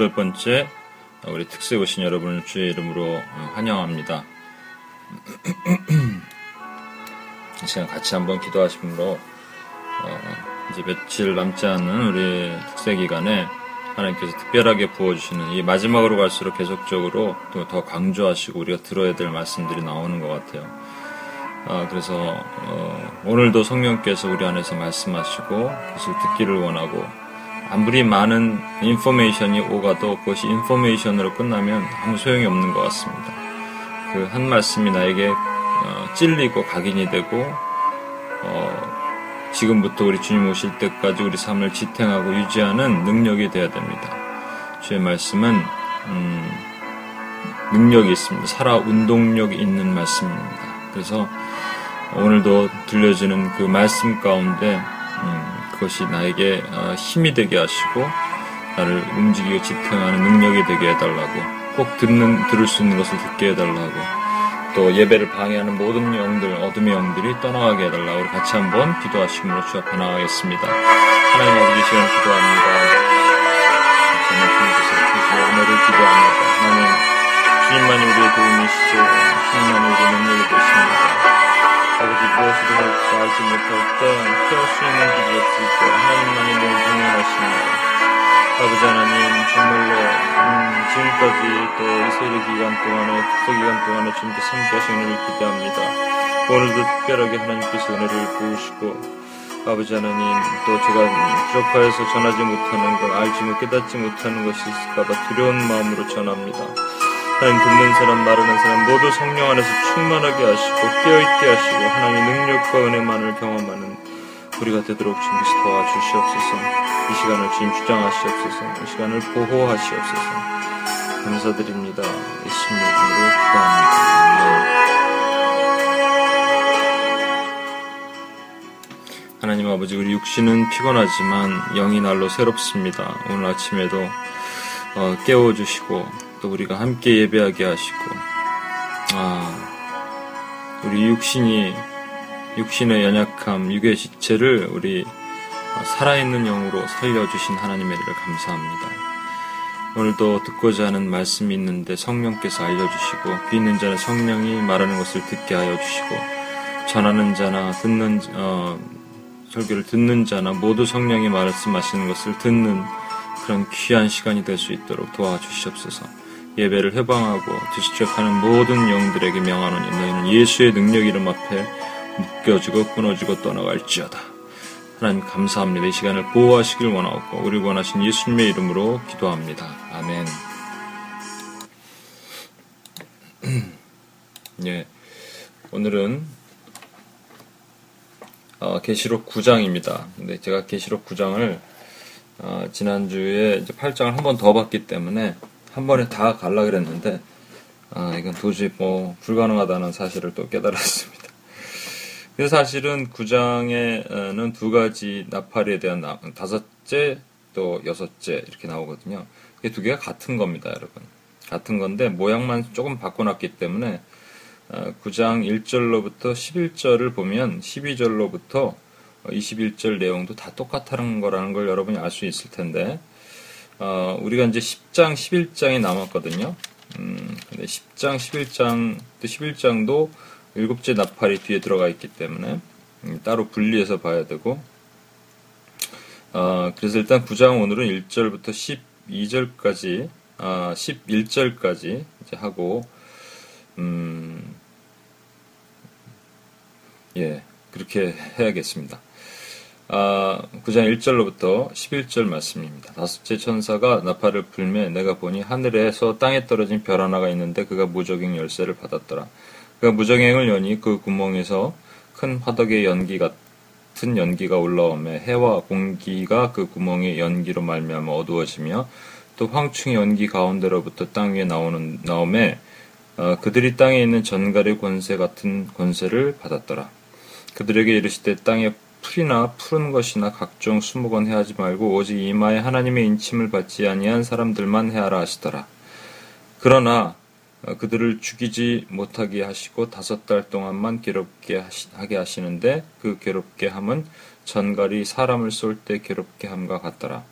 예, 18번, 18번째 우리 특세 오신 여러분을 주의 이름으로 환영합니다. 이 시간 같이 한번 기도하심으로 어, 이제 며칠 남지 않은 우리 특세 기간에 하나님께서 특별하게 부어주시는 이 마지막으로 갈수록 계속적으로 또 더 강조하시고 우리가 들어야 될 말씀들이 나오는 것 같아요. 아, 그래서 어, 오늘도 성령께서 우리 안에서 말씀하시고 그것을 듣기를 원하고 아무리 많은 인포메이션이 오가도 그것이 인포메이션으로 끝나면 아무 소용이 없는 것 같습니다. 그 한 말씀이 나에게 어, 찔리고 각인이 되고 어, 지금부터 우리 주님 오실 때까지 우리 삶을 지탱하고 유지하는 능력이 되어야 됩니다. 주의 말씀은 음, 능력이 있습니다. 살아 운동력이 있는 말씀입니다. 그래서 오늘도 들려지는 그 말씀 가운데 음, 그것이 나에게 어, 힘이 되게 하시고 나를 움직이고 지탱하는 능력이 되게 해달라고 꼭 듣는 들을 수 있는 것을 듣게 해달라고 또 예배를 방해하는 모든 영들 어둠의 영들이 떠나가게 해달라고 우리 같이 한번 기도하심으로 주 앞에 나가겠습니다. 하나님 아버지 시간 기도합니다. 은혜를 기도합니다. 하나님 주님만이 우리의 도움이시죠. 주님만이 우리의 능력이 되십니다. 아버지 할까 알지 못할 때 피할 수 있는 길이 없을 때 하나님만이 늘 동행하십니다. 아버지 하나님 정말로 음, 지금까지 또 이 세례 기간 동안에 특세 기간 동안에 주님께서 함께 하신 은혜를 기대합니다. 오늘도 특별하게 하나님께서 은혜를 부으시고 아버지 하나님 또 제가 부족하여서 전하지 못하는 것 알지 못 깨닫지 못하는 것이 있을까봐 두려운 마음으로 전합니다. 하나님 듣는 사람, 말하는 사람 모두 성령 안에서 충만하게 하시고 깨어있게 하시고 하나님의 능력과 은혜만을 경험하는 우리가 되도록 주님께서 도와주시옵소서 이 시간을 주님 주장하시옵소서 이 시간을 보호하시옵소서 감사드립니다. 예수님 이름으로 기도합니다. 하나님 아버지 우리 육신은 피곤하지만 영이 날로 새롭습니다. 오늘 아침에도 어, 깨워주시고 또 우리가 함께 예배하게 하시고, 아, 우리 육신이, 육신의 연약함, 육의 지체를 우리 살아있는 영으로 살려주신 하나님의 일을 감사합니다. 오늘도 듣고자 하는 말씀이 있는데 성령께서 알려주시고, 귀 있는 자는 성령이 말하는 것을 듣게 하여 주시고, 전하는 자나 듣는, 어, 설교를 듣는 자나 모두 성령이 말씀하시는 것을 듣는 그런 귀한 시간이 될 수 있도록 도와주시옵소서. 예배를 해방하고 디스트랙하는 모든 영들에게 명하노니 너희는 예수의 능력 이름 앞에 묶여지고 끊어지고 떠나갈지어다. 하나님 감사합니다. 이 시간을 보호하시길 원하고 우리 원하신 예수님의 이름으로 기도합니다. 아멘. 예, 오늘은 어, 계시록 9장입니다. 근데 제가 계시록 9장을 어, 지난주에 이제 8장을 한 번 더 봤기 때문에 한 번에 다 갈라 그랬는데 아 이건 도저히 뭐 불가능하다는 사실을 또 깨달았습니다. 그래서 사실은 구장에는 두 가지 나팔에 대한 나, 다섯째 또 여섯째 이렇게 나오거든요. 이게 두 개가 같은 겁니다, 여러분. 같은 건데 모양만 조금 바꿔놨기 때문에 9장 1절로부터 11절을 보면 12절로부터 21절 내용도 다 똑같다는 거라는 걸 여러분이 알 수 있을 텐데 어, 우리가 이제 10장, 11장이 남았거든요. 음, 근데 10장, 11장, 11장도 일곱째 나팔이 뒤에 들어가 있기 때문에 음, 따로 분리해서 봐야 되고, 어, 그래서 일단 9장 오늘은 1절부터 12절까지, 아, 11절까지 이제 하고, 음, 예, 그렇게 해야겠습니다. 아, 9장 1절로부터 11절 말씀입니다. 다섯째 천사가 나팔을 불매 내가 보니 하늘에서 땅에 떨어진 별 하나가 있는데 그가 무적행 열쇠를 받았더라. 그가 무적행을 여니 그 구멍에서 큰 화덕의 연기 같은 연기가 올라오며 해와 공기가 그 구멍의 연기로 말미암아 어두워지며 또 황충의 연기 가운데로부터 땅 위에 나오는 나오매 어, 그들이 땅에 있는 전갈의 권세 같은 권세를 받았더라. 그들에게 이르시되 땅에 풀이나 푸른 것이나 각종 수목은 해하지 말고 오직 이마에 하나님의 인침을 받지 아니한 사람들만 해하라 하시더라. 그러나 어, 그들을 죽이지 못하게 하시고 다섯 달 동안만 괴롭게 하게 하시는데 그 괴롭게 함은 전갈이 사람을 쏠 때 괴롭게 함과 같더라.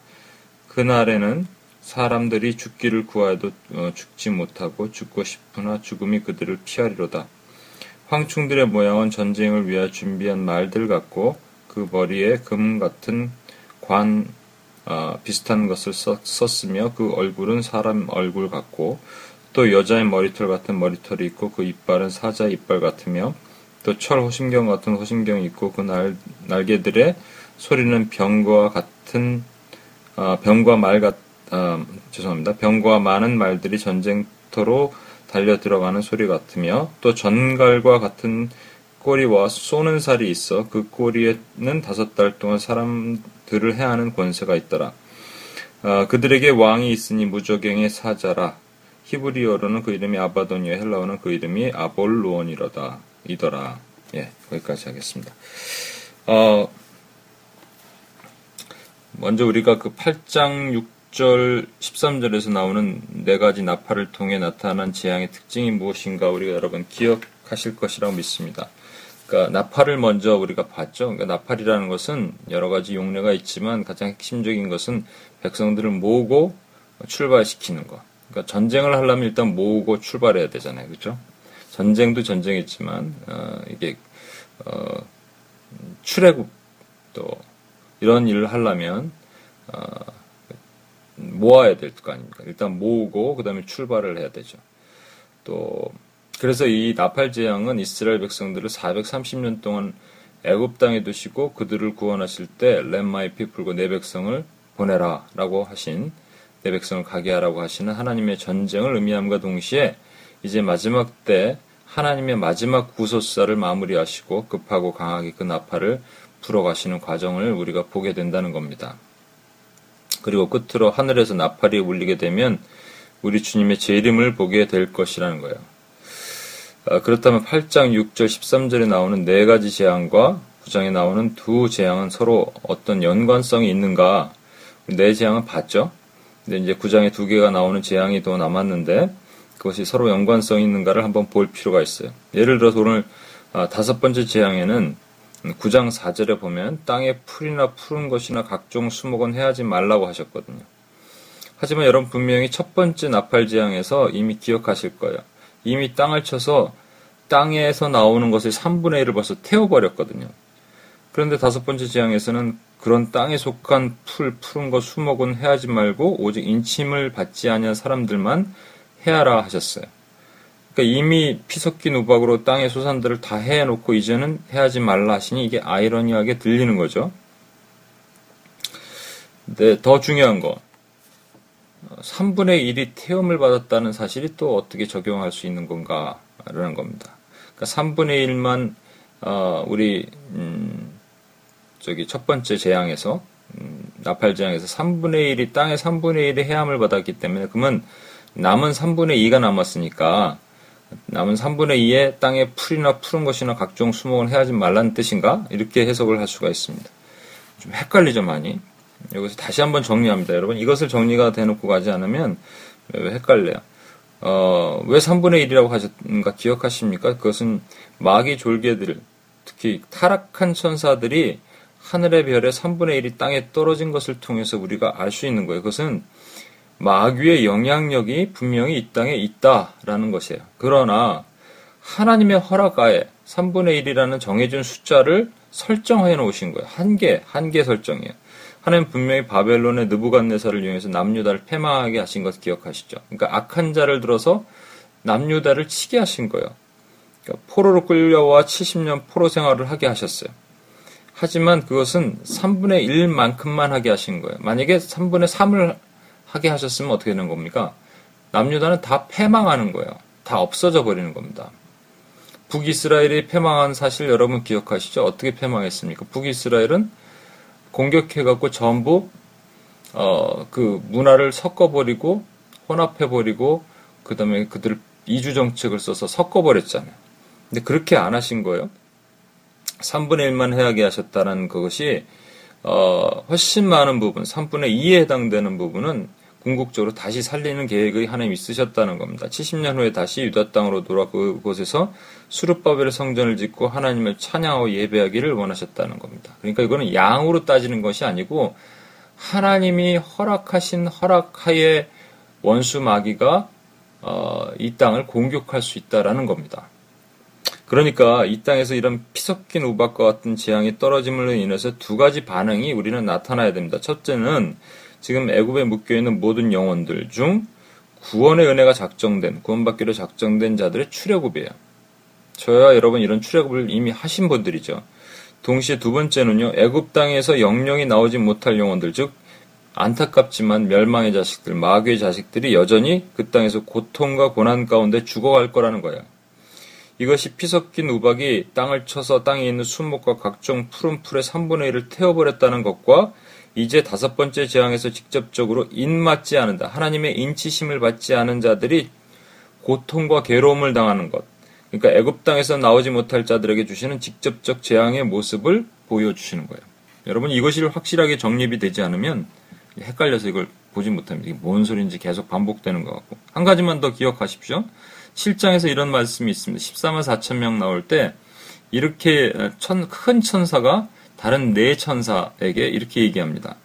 그날에는 사람들이 죽기를 구하여도 어, 죽지 못하고 죽고 싶으나 죽음이 그들을 피하리로다. 황충들의 모양은 전쟁을 위하여 준비한 말들 같고 그 머리에 금 같은 관 어, 비슷한 것을 썼으며 그 얼굴은 사람 얼굴 같고 또 여자의 머리털 같은 머리털이 있고 그 이빨은 사자 이빨 같으며 또 철 호심경 같은 호심경이 있고 그 날, 날개들의 소리는 병과 같은 어, 병과 말 같, 어, 죄송합니다. 병과 많은 말들이 전쟁터로 달려 들어가는 소리 같으며 또 전갈과 같은 꼬리와 쏘는 살이 있어 그 꼬리에는 다섯 달 동안 사람들을 해하는 권세가 있더라. 어, 그들에게 왕이 있으니 무적행의 사자라. 히브리어로는 그 이름이 아바돈이요 헬라어는 그 이름이 아볼루온이로다. 이더라. 예, 거기까지 하겠습니다. 어, 먼저 우리가 그 8장 6절 13절에서 나오는 네 가지 나팔을 통해 나타난 재앙의 특징이 무엇인가 우리가 여러분 기억하실 것이라고 믿습니다. 그러니까 나팔을 먼저 우리가 봤죠. 그러니까 나팔이라는 것은 여러 가지 용례가 있지만 가장 핵심적인 것은 백성들을 모으고 출발시키는 것. 그러니까 전쟁을 하려면 일단 모으고 출발해야 되잖아요. 그렇죠? 전쟁도 전쟁이지만 어, 이게 어, 출애굽 또 이런 일을 하려면 어, 모아야 될 거 아닙니까? 일단 모으고 그 다음에 출발을 해야 되죠. 또 그래서 이 나팔 재앙은 이스라엘 백성들을 430년 동안 애굽 땅에 두시고 그들을 구원하실 때 렘마이 피플과 내 백성을 보내라라고 하신 내 백성을 가게 하라고 하시는 하나님의 전쟁을 의미함과 동시에 이제 마지막 때 하나님의 마지막 구속사를 마무리하시고 급하고 강하게 그 나팔을 풀어가시는 과정을 우리가 보게 된다는 겁니다. 그리고 끝으로 하늘에서 나팔이 울리게 되면 우리 주님의 재림을 보게 될 것이라는 거예요. 아, 그렇다면 8장 6절 13절에 나오는 네 가지 재앙과 9장에 나오는 두 재앙은 서로 어떤 연관성이 있는가? 네 재앙은 봤죠? 근데 이제 9장에 두 개가 나오는 재앙이 더 남았는데 그것이 서로 연관성이 있는가를 한번 볼 필요가 있어요. 예를 들어서 오늘 아, 다섯 번째 재앙에는 9장 4절에 보면 땅에 풀이나 푸른 것이나 각종 수목은 해하지 말라고 하셨거든요. 하지만 여러분 분명히 첫 번째 나팔 재앙에서 이미 기억하실 거예요. 이미 땅을 쳐서 땅에서 나오는 것의 3분의 1을 벌써 태워버렸거든요. 그런데 다섯 번째 재앙에서는 그런 땅에 속한 풀, 푸른 것, 수목은 해하지 말고 오직 인침을 받지 아니한 사람들만 해하라 하셨어요. 그러니까 이미 피 섞인 우박으로 땅의 소산들을 다 해놓고 이제는 해하지 말라 하시니 이게 아이러니하게 들리는 거죠. 네, 더 중요한 거. 3분의 1이 태움을 받았다는 사실이 또 어떻게 적용할 수 있는 건가라는 겁니다. 그러니까 3분의 1만 어, 우리 음, 저기 첫 번째 재앙에서 음, 나팔 재앙에서 3분의 1이 땅의 3분의 1의 해함을 받았기 때문에 그러면 남은 3분의 2가 남았으니까 남은 3분의 2의 땅에 풀이나 푸른 것이나 각종 수목을 해야지 말라는 뜻인가? 이렇게 해석을 할 수가 있습니다. 좀 헷갈리죠, 많이. 여기서 다시 한번 정리합니다. 여러분, 이것을 정리가 돼놓고 가지 않으면 왜 헷갈려요? 어, 왜 3분의 1이라고 하셨는가 기억하십니까? 그것은 마귀 졸개들, 특히 타락한 천사들이 하늘의 별의 3분의 1이 땅에 떨어진 것을 통해서 우리가 알 수 있는 거예요. 그것은 마귀의 영향력이 분명히 이 땅에 있다라는 것이에요. 그러나 하나님의 허락하에 3분의 1이라는 정해진 숫자를 설정해 놓으신 거예요. 한 개, 한개 설정이에요. 하나님 분명히 바벨론의 느부갓네살을 이용해서 남유다를 패망하게 하신 것을 기억하시죠. 그러니까 악한 자를 들어서 남유다를 치게 하신 거예요. 그러니까 포로로 끌려와 70년 포로 생활을 하게 하셨어요. 하지만 그것은 3분의 1만큼만 하게 하신 거예요. 만약에 3분의 3을 하게 하셨으면 어떻게 되는 겁니까? 남유다는 다 패망하는 거예요. 다 없어져 버리는 겁니다. 북이스라엘이 패망한 사실 여러분 기억하시죠? 어떻게 패망했습니까? 북이스라엘은 공격해갖고 전부 어, 그 문화를 섞어버리고 혼합해버리고 그 다음에 그들 이주 정책을 써서 섞어버렸잖아요. 근데 그렇게 안 하신 거예요. 3분의 1만 해야게 하셨다는 그것이 어, 훨씬 많은 부분, 3분의 2에 해당되는 부분은 궁극적으로 다시 살리는 계획을 하나님 있으셨다는 겁니다. 70년 후에 다시 유다 땅으로 돌아 그곳에서 수르바벨의 성전을 짓고 하나님을 찬양하고 예배하기를 원하셨다는 겁니다. 그러니까 이거는 양으로 따지는 것이 아니고 하나님이 허락하신 허락하에 원수 마귀가 어, 이 땅을 공격할 수 있다라는 겁니다. 그러니까 이 땅에서 이런 피섞인 우박과 같은 재앙이 떨어짐으로 인해서 두 가지 반응이 우리는 나타나야 됩니다. 첫째는 지금 애굽에 묶여 있는 모든 영혼들 중 구원의 은혜가 작정된 구원받기로 작정된 자들의 출애굽이에요. 저야 여러분 이런 출애굽을 이미 하신 분들이죠. 동시에 두 번째는요. 애굽 땅에서 영령이 나오지 못할 영혼들 즉 안타깝지만 멸망의 자식들, 마귀의 자식들이 여전히 그 땅에서 고통과 고난 가운데 죽어갈 거라는 거예요. 이것이 피 섞인 우박이 땅을 쳐서 땅에 있는 수목과 각종 푸른 풀의 3분의 1을 태워버렸다는 것과 이제 다섯 번째 재앙에서 직접적으로 인맞지 않는다. 하나님의 인치심을 받지 않은 자들이 고통과 괴로움을 당하는 것. 그러니까 애굽 땅에서 나오지 못할 자들에게 주시는 직접적 재앙의 모습을 보여주시는 거예요. 여러분 이것이 확실하게 정립이 되지 않으면 헷갈려서 이걸 보지 못합니다. 이게 뭔 소리인지 계속 반복되는 것 같고. 한 가지만 더 기억하십시오. 7장에서 이런 말씀이 있습니다. 14만 4천 명 나올 때 이렇게 천, 큰 천사가 다른 네 천사에게 이렇게 얘기합니다.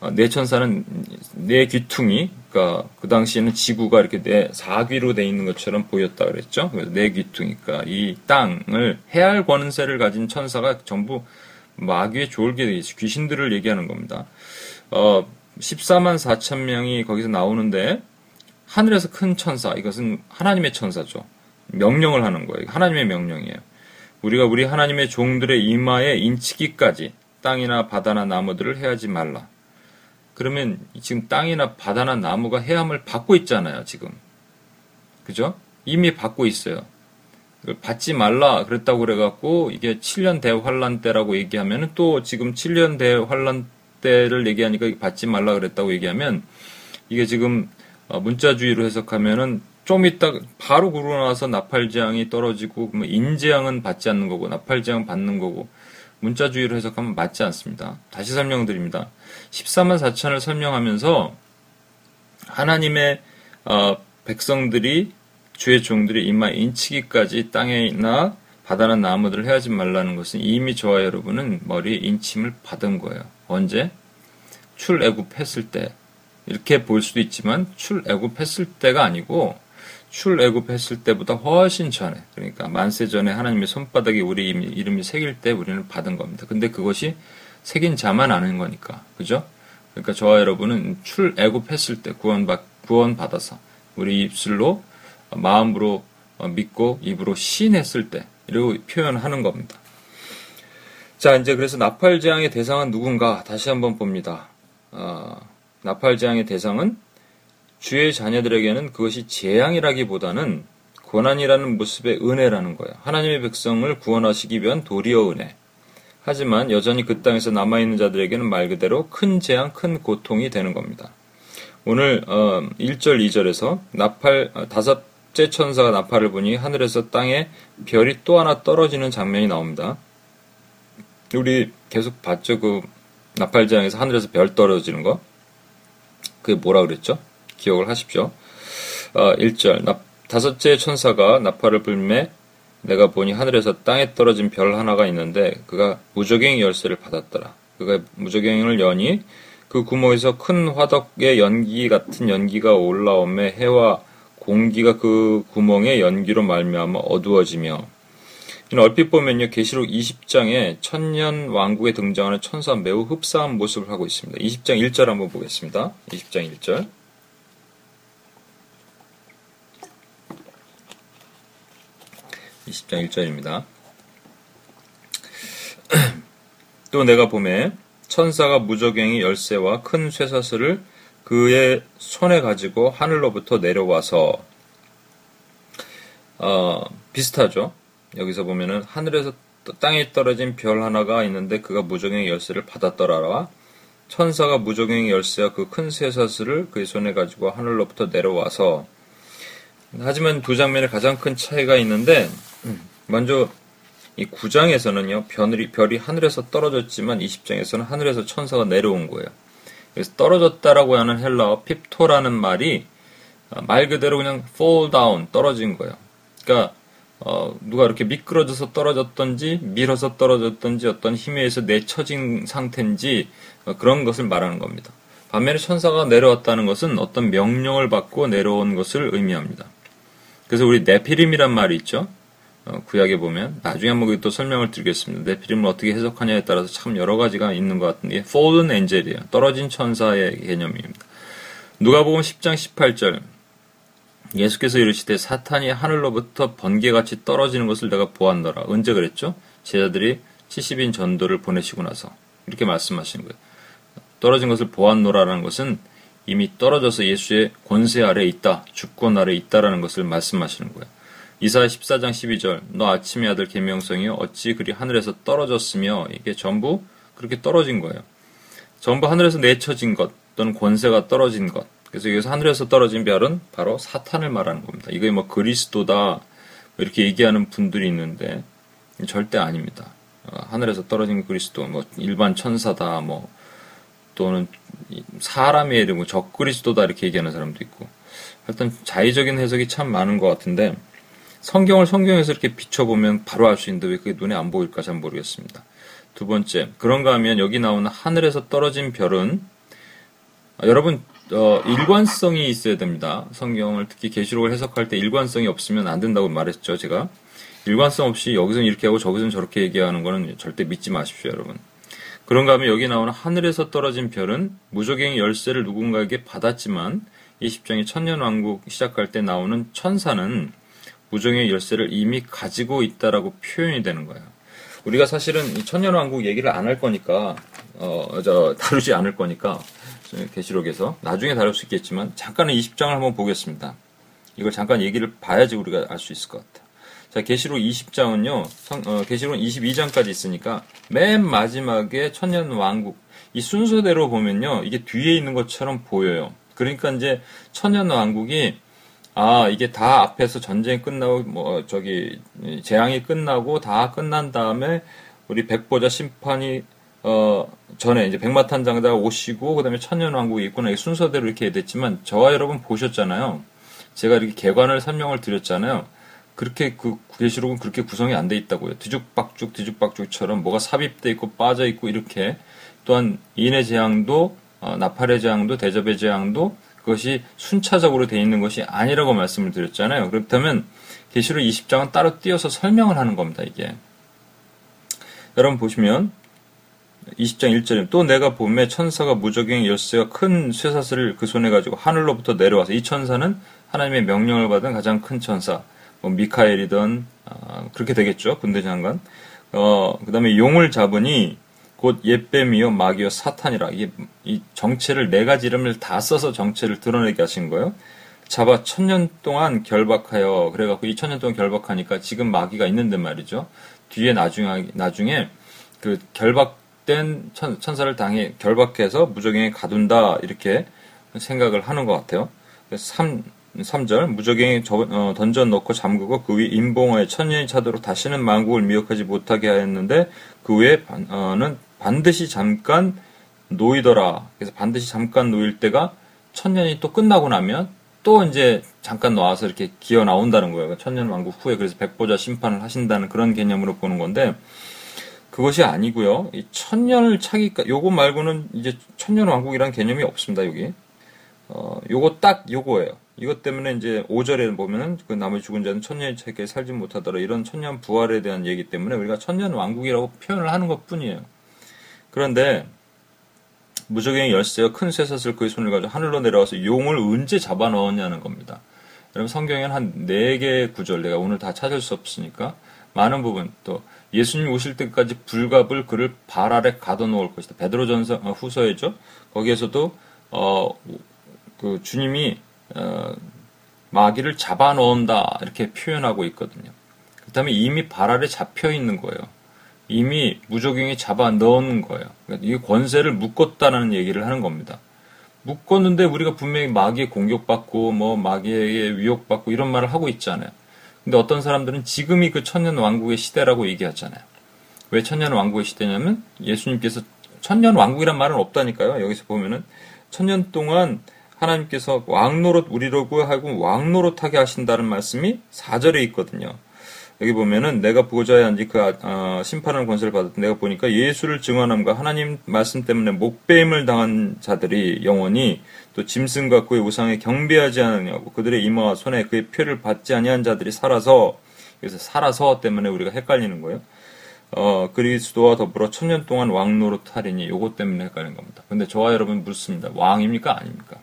어, 네 천사는 네 귀퉁이, 그러니까 그 당시에는 지구가 이렇게 네 사귀로 돼 있는 것처럼 보였다 그랬죠. 그래서 네 귀퉁이, 그러니까 이 땅을 해할 권세를 가진 천사가 전부 마귀의 졸개 귀신들을 얘기하는 겁니다. 어, 14만 4천 명이 거기서 나오는데 하늘에서 큰 천사, 이것은 하나님의 천사죠. 명령을 하는 거예요. 하나님의 명령이에요. 우리가 우리 하나님의 종들의 이마에 인치기까지 땅이나 바다나 나무들을 해하지 말라. 그러면 지금 땅이나 바다나 나무가 해함을 받고 있잖아요, 지금. 그죠? 이미 받고 있어요. 받지 말라 그랬다고 그래갖고 이게 7년 대환란 때라고 얘기하면 또 지금 7년 대환란 때를 얘기하니까 받지 말라 그랬다고 얘기하면 이게 지금 어, 문자주의로 해석하면은 좀 이따 바로 그러고 나서 나팔재앙이 떨어지고 인재앙은 받지 않는 거고 나팔재앙 받는 거고 문자주의로 해석하면 맞지 않습니다. 다시 설명드립니다. 14만 4천을 설명하면서 하나님의 어, 백성들이 주의 종들이 이마 인치기까지 땅에나 바다나 나무들을 해하지 말라는 것은 이미 저와 여러분은 머리에 인침을 받은 거예요. 언제? 출애굽했을 때. 이렇게 볼 수도 있지만 출애굽했을 때가 아니고 출애굽했을 때보다 훨씬 전에 그러니까 만세 전에 하나님의 손바닥에 우리 이름이 새길 때 우리는 받은 겁니다. 근데 그것이 새긴 자만 아는 거니까 그죠? 그러니까 저와 여러분은 출애굽했을 때 구원받 구원 받아서 우리 입술로 마음으로 믿고 입으로 신했을 때 이렇게 표현하는 겁니다. 자 이제 그래서 나팔 재앙의 대상은 누군가 다시 한번 봅니다. 어, 나팔 재앙의 대상은 주의 자녀들에게는 그것이 재앙이라기보다는 고난이라는 모습의 은혜라는 거예요. 하나님의 백성을 구원하시기 위한 도리어 은혜. 하지만 여전히 그 땅에서 남아있는 자들에게는 말 그대로 큰 재앙, 큰 고통이 되는 겁니다. 오늘 1절, 어, 2절에서 나팔, 어, 다섯째 천사가 나팔을 보니 하늘에서 땅에 별이 또 하나 떨어지는 장면이 나옵니다. 우리 계속 봤죠? 그 나팔장에서 하늘에서 별 떨어지는 거. 그게 뭐라 그랬죠? 기억을 하십시오. 어, 1절 나, 다섯째 천사가 나팔을 불매 내가 보니 하늘에서 땅에 떨어진 별 하나가 있는데 그가 무적행 열쇠를 받았더라. 그가 무적행을 여니 그 구멍에서 큰 화덕의 연기 같은 연기가 올라오매 해와 공기가 그 구멍의 연기로 말미암아 어두워지며 얼핏 보면요 계시록 20장에 천년 왕국에 등장하는 천사 매우 흡사한 모습을 하고 있습니다. 20장 1절 한번 보겠습니다. 20장 1절 20장 1절입니다. 또 내가 봄에 천사가 무적행이 열쇠와 큰 쇠사슬을 그의 손에 가지고 하늘로부터 내려와서 어, 비슷하죠. 여기서 보면은 하늘에서 땅에 떨어진 별 하나가 있는데 그가 무적행의 열쇠를 받았더라라. 천사가 무적행의 열쇠와 그 큰 쇠사슬을 그의 손에 가지고 하늘로부터 내려와서 하지만 두 장면에 가장 큰 차이가 있는데 먼저 이 9장에서는요 별이, 별이 하늘에서 떨어졌지만 20장에서는 하늘에서 천사가 내려온 거예요. 그래서 떨어졌다라고 하는 헬라어 핍토라는 말이 말 그대로 그냥 fall down 떨어진 거예요. 그러니까 어, 누가 이렇게 미끄러져서 떨어졌던지 밀어서 떨어졌던지 어떤 힘에 의해서 내처진 상태인지 어, 그런 것을 말하는 겁니다. 반면에 천사가 내려왔다는 것은 어떤 명령을 받고 내려온 것을 의미합니다. 그래서 우리 네피림이란 말이 있죠. 어, 구약에 보면 나중에 한번 또 설명을 드리겠습니다. 네피림을 어떻게 해석하냐에 따라서 참 여러 가지가 있는 것 같은데 fallen angel이에요. 떨어진 천사의 개념입니다. 누가복음 10장 18절 예수께서 이르시되 사탄이 하늘로부터 번개같이 떨어지는 것을 내가 보았노라. 언제 그랬죠? 제자들이 70인 전도를 보내시고 나서 이렇게 말씀하신 거예요. 떨어진 것을 보았노라라는 것은 이미 떨어져서 예수의 권세 아래 있다, 주권 아래 있다라는 것을 말씀하시는 거예요. 이사야 14장 12절 너 아침의 아들 계명성이여 어찌 그리 하늘에서 떨어졌으며 이게 전부 그렇게 떨어진 거예요. 전부 하늘에서 내쳐진 것 또는 권세가 떨어진 것 그래서 여기서 하늘에서 떨어진 별은 바로 사탄을 말하는 겁니다. 이게 뭐 그리스도다 뭐 이렇게 얘기하는 분들이 있는데 절대 아닙니다. 어, 하늘에서 떨어진 그리스도 뭐 일반 천사다 뭐 또는 뭐 적그리스도다 이렇게 얘기하는 사람도 있고 하여튼 자의적인 해석이 참 많은 것 같은데 성경을 성경에서 이렇게 비춰보면 바로 알 수 있는데 왜 그게 눈에 안 보일까 잘 모르겠습니다. 두 번째 그런가 하면 여기 나오는 하늘에서 떨어진 별은 아, 여러분 어, 일관성이 있어야 됩니다. 성경을 특히 계시록을 해석할 때 일관성이 없으면 안 된다고 말했죠, 제가. 일관성 없이 여기서는 이렇게 하고 저기서는 저렇게 얘기하는 거는 절대 믿지 마십시오, 여러분. 그런가 하면 여기 나오는 하늘에서 떨어진 별은 무적행의 열쇠를 누군가에게 받았지만 이 10장의 천년왕국 시작할 때 나오는 천사는 무적행의 열쇠를 이미 가지고 있다라고 표현이 되는 거예요. 우리가 사실은 이 천년왕국 얘기를 안 할 거니까 어, 저 다루지 않을 거니까 계시록에서 나중에 다룰 수 있겠지만 잠깐은 20장을 한번 보겠습니다. 이걸 잠깐 얘기를 봐야지 우리가 알 수 있을 것 같아요. 자, 계시록 20장은요. 어, 계시록 22장까지 있으니까 맨 마지막에 천년 왕국 이 순서대로 보면요. 이게 뒤에 있는 것처럼 보여요. 그러니까 이제 천년 왕국이 아, 이게 다 앞에서 전쟁이 끝나고 뭐 저기 재앙이 끝나고 다 끝난 다음에 우리 백보자 심판이 어, 전에 이제 백마탄 장자가 오시고 그다음에 천년왕국이 있구나 이 순서대로 이렇게 됐지만 저와 여러분 보셨잖아요. 제가 이렇게 개관을 설명을 드렸잖아요. 그렇게 그 계시록은 그렇게 구성이 안 돼 있다고요. 뒤죽박죽 뒤죽박죽처럼 뭐가 삽입돼 있고 빠져 있고 이렇게 또한 인의 재앙도 어, 나팔의 재앙도 대접의 재앙도 그것이 순차적으로 돼 있는 것이 아니라고 말씀을 드렸잖아요. 그렇다면 계시록 20장은 따로 띄어서 설명을 하는 겁니다. 이게 여러분 보시면 20장 1절에 또 내가 봄에 천사가 무적행 열쇠가 큰 쇠사슬을 그 손에 가지고 하늘로부터 내려와서 이 천사는 하나님의 명령을 받은 가장 큰 천사 뭐 미카엘이든 어, 그렇게 되겠죠 군대 장관. 어, 그 다음에 용을 잡으니 곧 옛뱀이요 마귀요 사탄이라. 이, 이 정체를 네 가지 이름을 다 써서 정체를 드러내게 하신 거예요. 잡아 천년 동안 결박하여 그래갖고 이 천년 동안 결박하니까 지금 마귀가 있는데 말이죠. 뒤에 나중에 나중에 그 결박 된 천, 사를 당해 결박해서 무적행에 가둔다 이렇게 생각을 하는 것 같아요. 3, 3절 무적행에 어, 던져 넣고 잠그고 그위 인봉어에 천년이 차도록 다시는 만국을 미혹하지 못하게 하였는데 그 후에는 어, 반드시 잠깐 놓이더라. 그래서 반드시 잠깐 놓일 때가 천년이 또 끝나고 나면 또 이제 잠깐 나와서 이렇게 기어 나온다는 거예요. 천년 왕국 후에 그래서 백보자 심판을 하신다는 그런 개념으로 보는 건데 그것이 아니고요. 이 천년을 차기까 요거 말고는 이제 천년 왕국이라는 개념이 없습니다. 여기. 어, 요거 딱 요거예요. 이것 때문에 이제 5절에 보면은 그 나머지 죽은 자는 천년이 차게 살지 못하더라. 이런 천년 부활에 대한 얘기 때문에 우리가 천년 왕국이라고 표현을 하는 것 뿐이에요. 그런데 무적행의 열쇠와 큰 쇠사슬 그의 손을 가지고 하늘로 내려와서 용을 언제 잡아 넣었냐는 겁니다. 여러분 성경에는 한 4개의 구절 내가 오늘 다 찾을 수 없으니까 많은 부분 또 예수님 오실 때까지 불갑을 그를 발 아래 가둬놓을 것이다. 베드로전서 어, 후서에죠. 거기에서도 어, 그 주님이 어, 마귀를 잡아놓은다 이렇게 표현하고 있거든요. 그다음에 이미 발 아래 잡혀 있는 거예요. 이미 무적용이 잡아 넣은 거예요. 그러니까 이 권세를 묶었다는 얘기를 하는 겁니다. 묶었는데 우리가 분명히 마귀에 공격받고 뭐 마귀에게 위협받고 이런 말을 하고 있잖아요. 근데 어떤 사람들은 지금이 그 천년 왕국의 시대라고 얘기하잖아요. 왜 천년 왕국의 시대냐면 예수님께서 천년 왕국이란 말은 없다니까요. 여기서 보면은 천년 동안 하나님께서 왕노릇 우리로고 하고 왕노릇하게 하신다는 말씀이 4절에 있거든요. 여기 보면은 내가 보좌에 앉은 그 어, 심판하는 권세를 받았던 내가 보니까 예수를 증언함과 하나님 말씀 때문에 목배임을 당한 자들이 영원히 또 짐승과 그의 우상에 경배하지 않느냐고 그들의 이마와 손에 그의 표를 받지 아니한 자들이 살아서 그래서 살아서 때문에 우리가 헷갈리는 거예요. 어, 그리스도와 더불어 천년 동안 왕노릇 하리니 요것 때문에 헷갈리는 겁니다. 근데 저와 여러분 묻습니다. 왕입니까 아닙니까?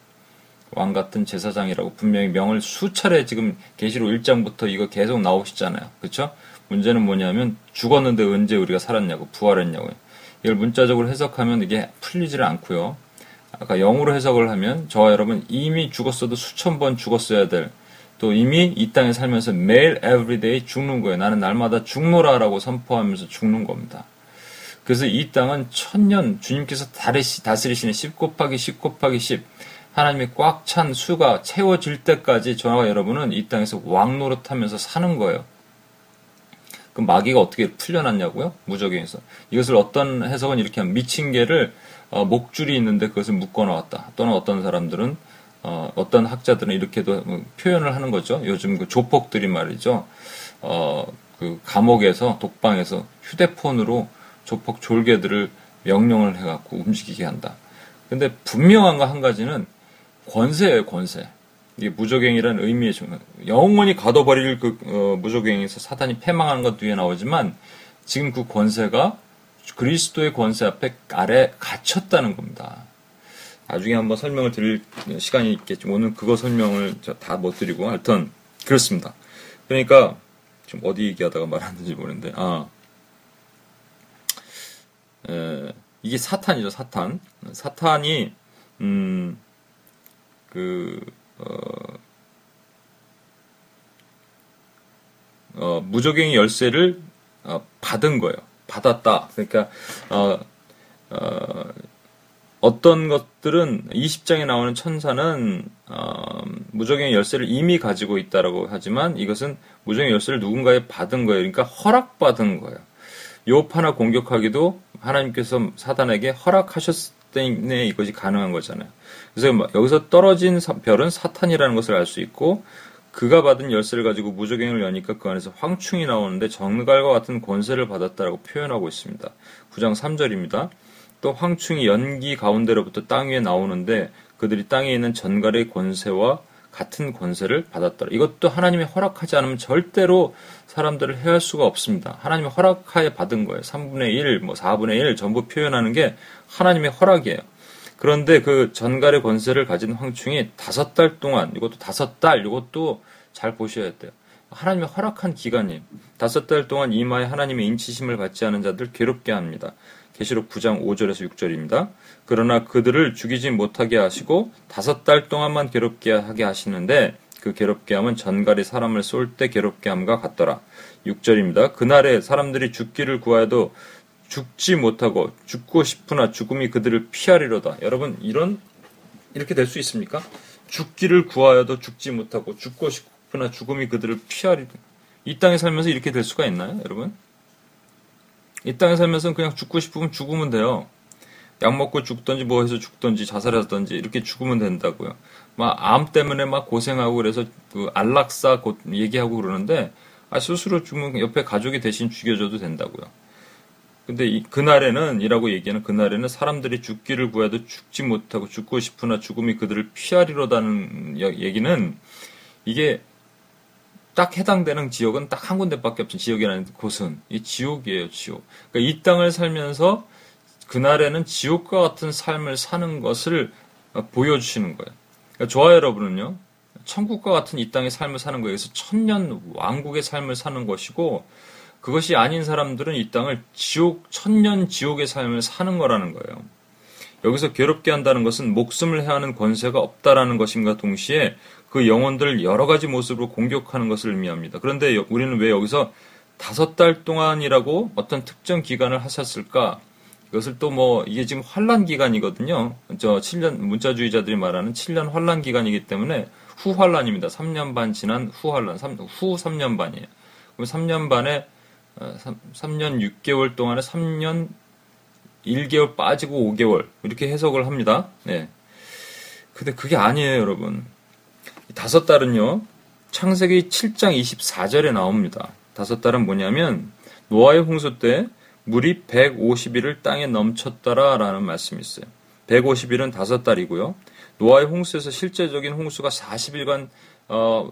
왕 같은 제사장이라고 분명히 명을 수차례 지금 계시록 1장부터 이거 계속 나오시잖아요. 그렇죠? 문제는 뭐냐면 죽었는데 언제 우리가 살았냐고 부활했냐고요. 이걸 문자적으로 해석하면 이게 풀리지를 않고요. 아까 영으로 해석을 하면 저와 여러분 이미 죽었어도 수천 번 죽었어야 될 또 이미 이 땅에 살면서 매일 everyday 죽는 거예요. 나는 날마다 죽노라라고 선포하면서 죽는 겁니다. 그래서 이 땅은 천년 주님께서 다스리시는 10 곱하기 10 곱하기 10 하나님이 꽉 찬 수가 채워질 때까지 저와 여러분은 이 땅에서 왕 노릇하면서 사는 거예요. 그 마귀가 어떻게 풀려났냐고요? 무적행에서 이것을 어떤 해석은 이렇게 하면 미친 개를 어, 목줄이 있는데 그것을 묶어 놓았다. 또는 어떤 사람들은 어, 어떤 학자들은 이렇게도 뭐 표현을 하는 거죠. 요즘 그 조폭들이 말이죠. 어, 그 감옥에서 독방에서 휴대폰으로 조폭 졸개들을 명령을 해갖고 움직이게 한다. 근데 분명한 거 한 가지는 권세예요, 권세. 이게 무적행이라는 의미의 중요. 영원히 가둬버릴 그 어, 무적행에서 사탄이 패망하는 것 뒤에 나오지만 지금 그 권세가 그리스도의 권세 앞에 아래 갇혔다는 겁니다. 나중에 한번 설명을 드릴 시간이 있겠지만 오늘 그거 설명을 다 못 드리고 하여튼 그렇습니다. 그러니까 좀 어디 얘기하다가 말았는지 모르는데 아 에, 이게 사탄이죠 사탄 사탄이 음 그, 어, 어, 무적행의 열쇠를 어, 받은 거예요. 받았다. 그러니까, 어, 어, 어떤 것들은 20장에 나오는 천사는 어, 무적행의 열쇠를 이미 가지고 있다라고 하지만 이것은 무적행의 열쇠를 누군가에 받은 거예요. 그러니까 허락받은 거예요. 욥 하나 공격하기도 하나님께서 사단에게 허락하셨 때문에 이것이 가능한 거잖아요. 그래서 뭐 여기서 떨어진 별은 사탄이라는 것을 알 수 있고 그가 받은 열쇠를 가지고 무적행을 여니까 그 안에서 황충이 나오는데 정갈과 같은 권세를 받았다라고 표현하고 있습니다. 9장 3절입니다. 또 황충이 연기 가운데로부터 땅 위에 나오는데 그들이 땅에 있는 전갈의 권세와 같은 권세를 받았더라. 이것도 하나님의 허락하지 않으면 절대로 사람들을 해할 수가 없습니다. 하나님의 허락하에 받은 거예요. 3분의 1, 뭐 4분의 1 전부 표현하는 게 하나님의 허락이에요. 그런데 그 전갈의 권세를 가진 황충이 다섯 달 동안, 이것도 다섯 달, 이것도 잘 보셔야 돼요. 하나님의 허락한 기간이 다섯 달 동안 이마에 하나님의 인치심을 받지 않은 자들 괴롭게 합니다. 계시록 9장 5절에서 6절입니다. 그러나 그들을 죽이지 못하게 하시고 다섯 달 동안만 괴롭게 하게 하시는데 그 괴롭게 함은 전갈이 사람을 쏠 때 괴롭게 함과 같더라. 6절입니다. 그날에 사람들이 죽기를 구하여도 죽지 못하고 죽고 싶으나 죽음이 그들을 피하리로다. 여러분 이런 이렇게 될 수 있습니까? 죽기를 구하여도 죽지 못하고 죽고 싶으나 죽음이 그들을 피하리. 이 땅에 살면서 이렇게 될 수가 있나요, 여러분? 이 땅에 살면서 그냥 죽고 싶으면 죽으면 돼요. 약 먹고 죽든지 뭐 해서 죽든지 자살하든지 이렇게 죽으면 된다고요. 막 암 때문에 막 고생하고 그래서 그 안락사 곧 얘기하고 그러는데 아 스스로 죽으면 옆에 가족이 대신 죽여줘도 된다고요. 근데 이, 그날에는 이라고 얘기하는 그날에는 사람들이 죽기를 구해도 죽지 못하고 죽고 싶으나 죽음이 그들을 피하리로다는 얘기는 이게 딱 해당되는 지역은 딱 한 군데밖에 없죠. 지역이라는 곳은 이 지옥이에요, 지옥. 그러니까 이 땅을 살면서 그날에는 지옥과 같은 삶을 사는 것을 보여주시는 거예요. 그러니까 저와 여러분은요, 천국과 같은 이 땅의 삶을 사는 거예요. 그래서 천년 왕국의 삶을 사는 것이고, 그것이 아닌 사람들은 이 땅을 지옥, 천년 지옥의 삶을 사는 거라는 거예요. 여기서 괴롭게 한다는 것은 목숨을 해하는 권세가 없다라는 것임과 동시에 그 영혼들을 여러 가지 모습으로 공격하는 것을 의미합니다. 그런데 우리는 왜 여기서 다섯 달 동안이라고 어떤 특정 기간을 하셨을까? 이것을 또 뭐 이게 지금 환란 기간이거든요. 저 7년 문자주의자들이 말하는 7년 환란 기간이기 때문에 후 환란입니다. 3년 반 지난 후 환란, 후 3년 반이에요. 그럼 3년 반에 3, 어, 3년 6개월 동안에 3년 1개월 빠지고 5개월 이렇게 해석을 합니다. 네. 근데 그게 아니에요, 여러분. 다섯 달은요. 창세기 7장 24절에 나옵니다. 다섯 달은 뭐냐면 노아의 홍수 때 물이 150일을 땅에 넘쳤더라라는 말씀이 있어요. 150일은 다섯 달이고요. 노아의 홍수에서 실제적인 홍수가 40일간 어,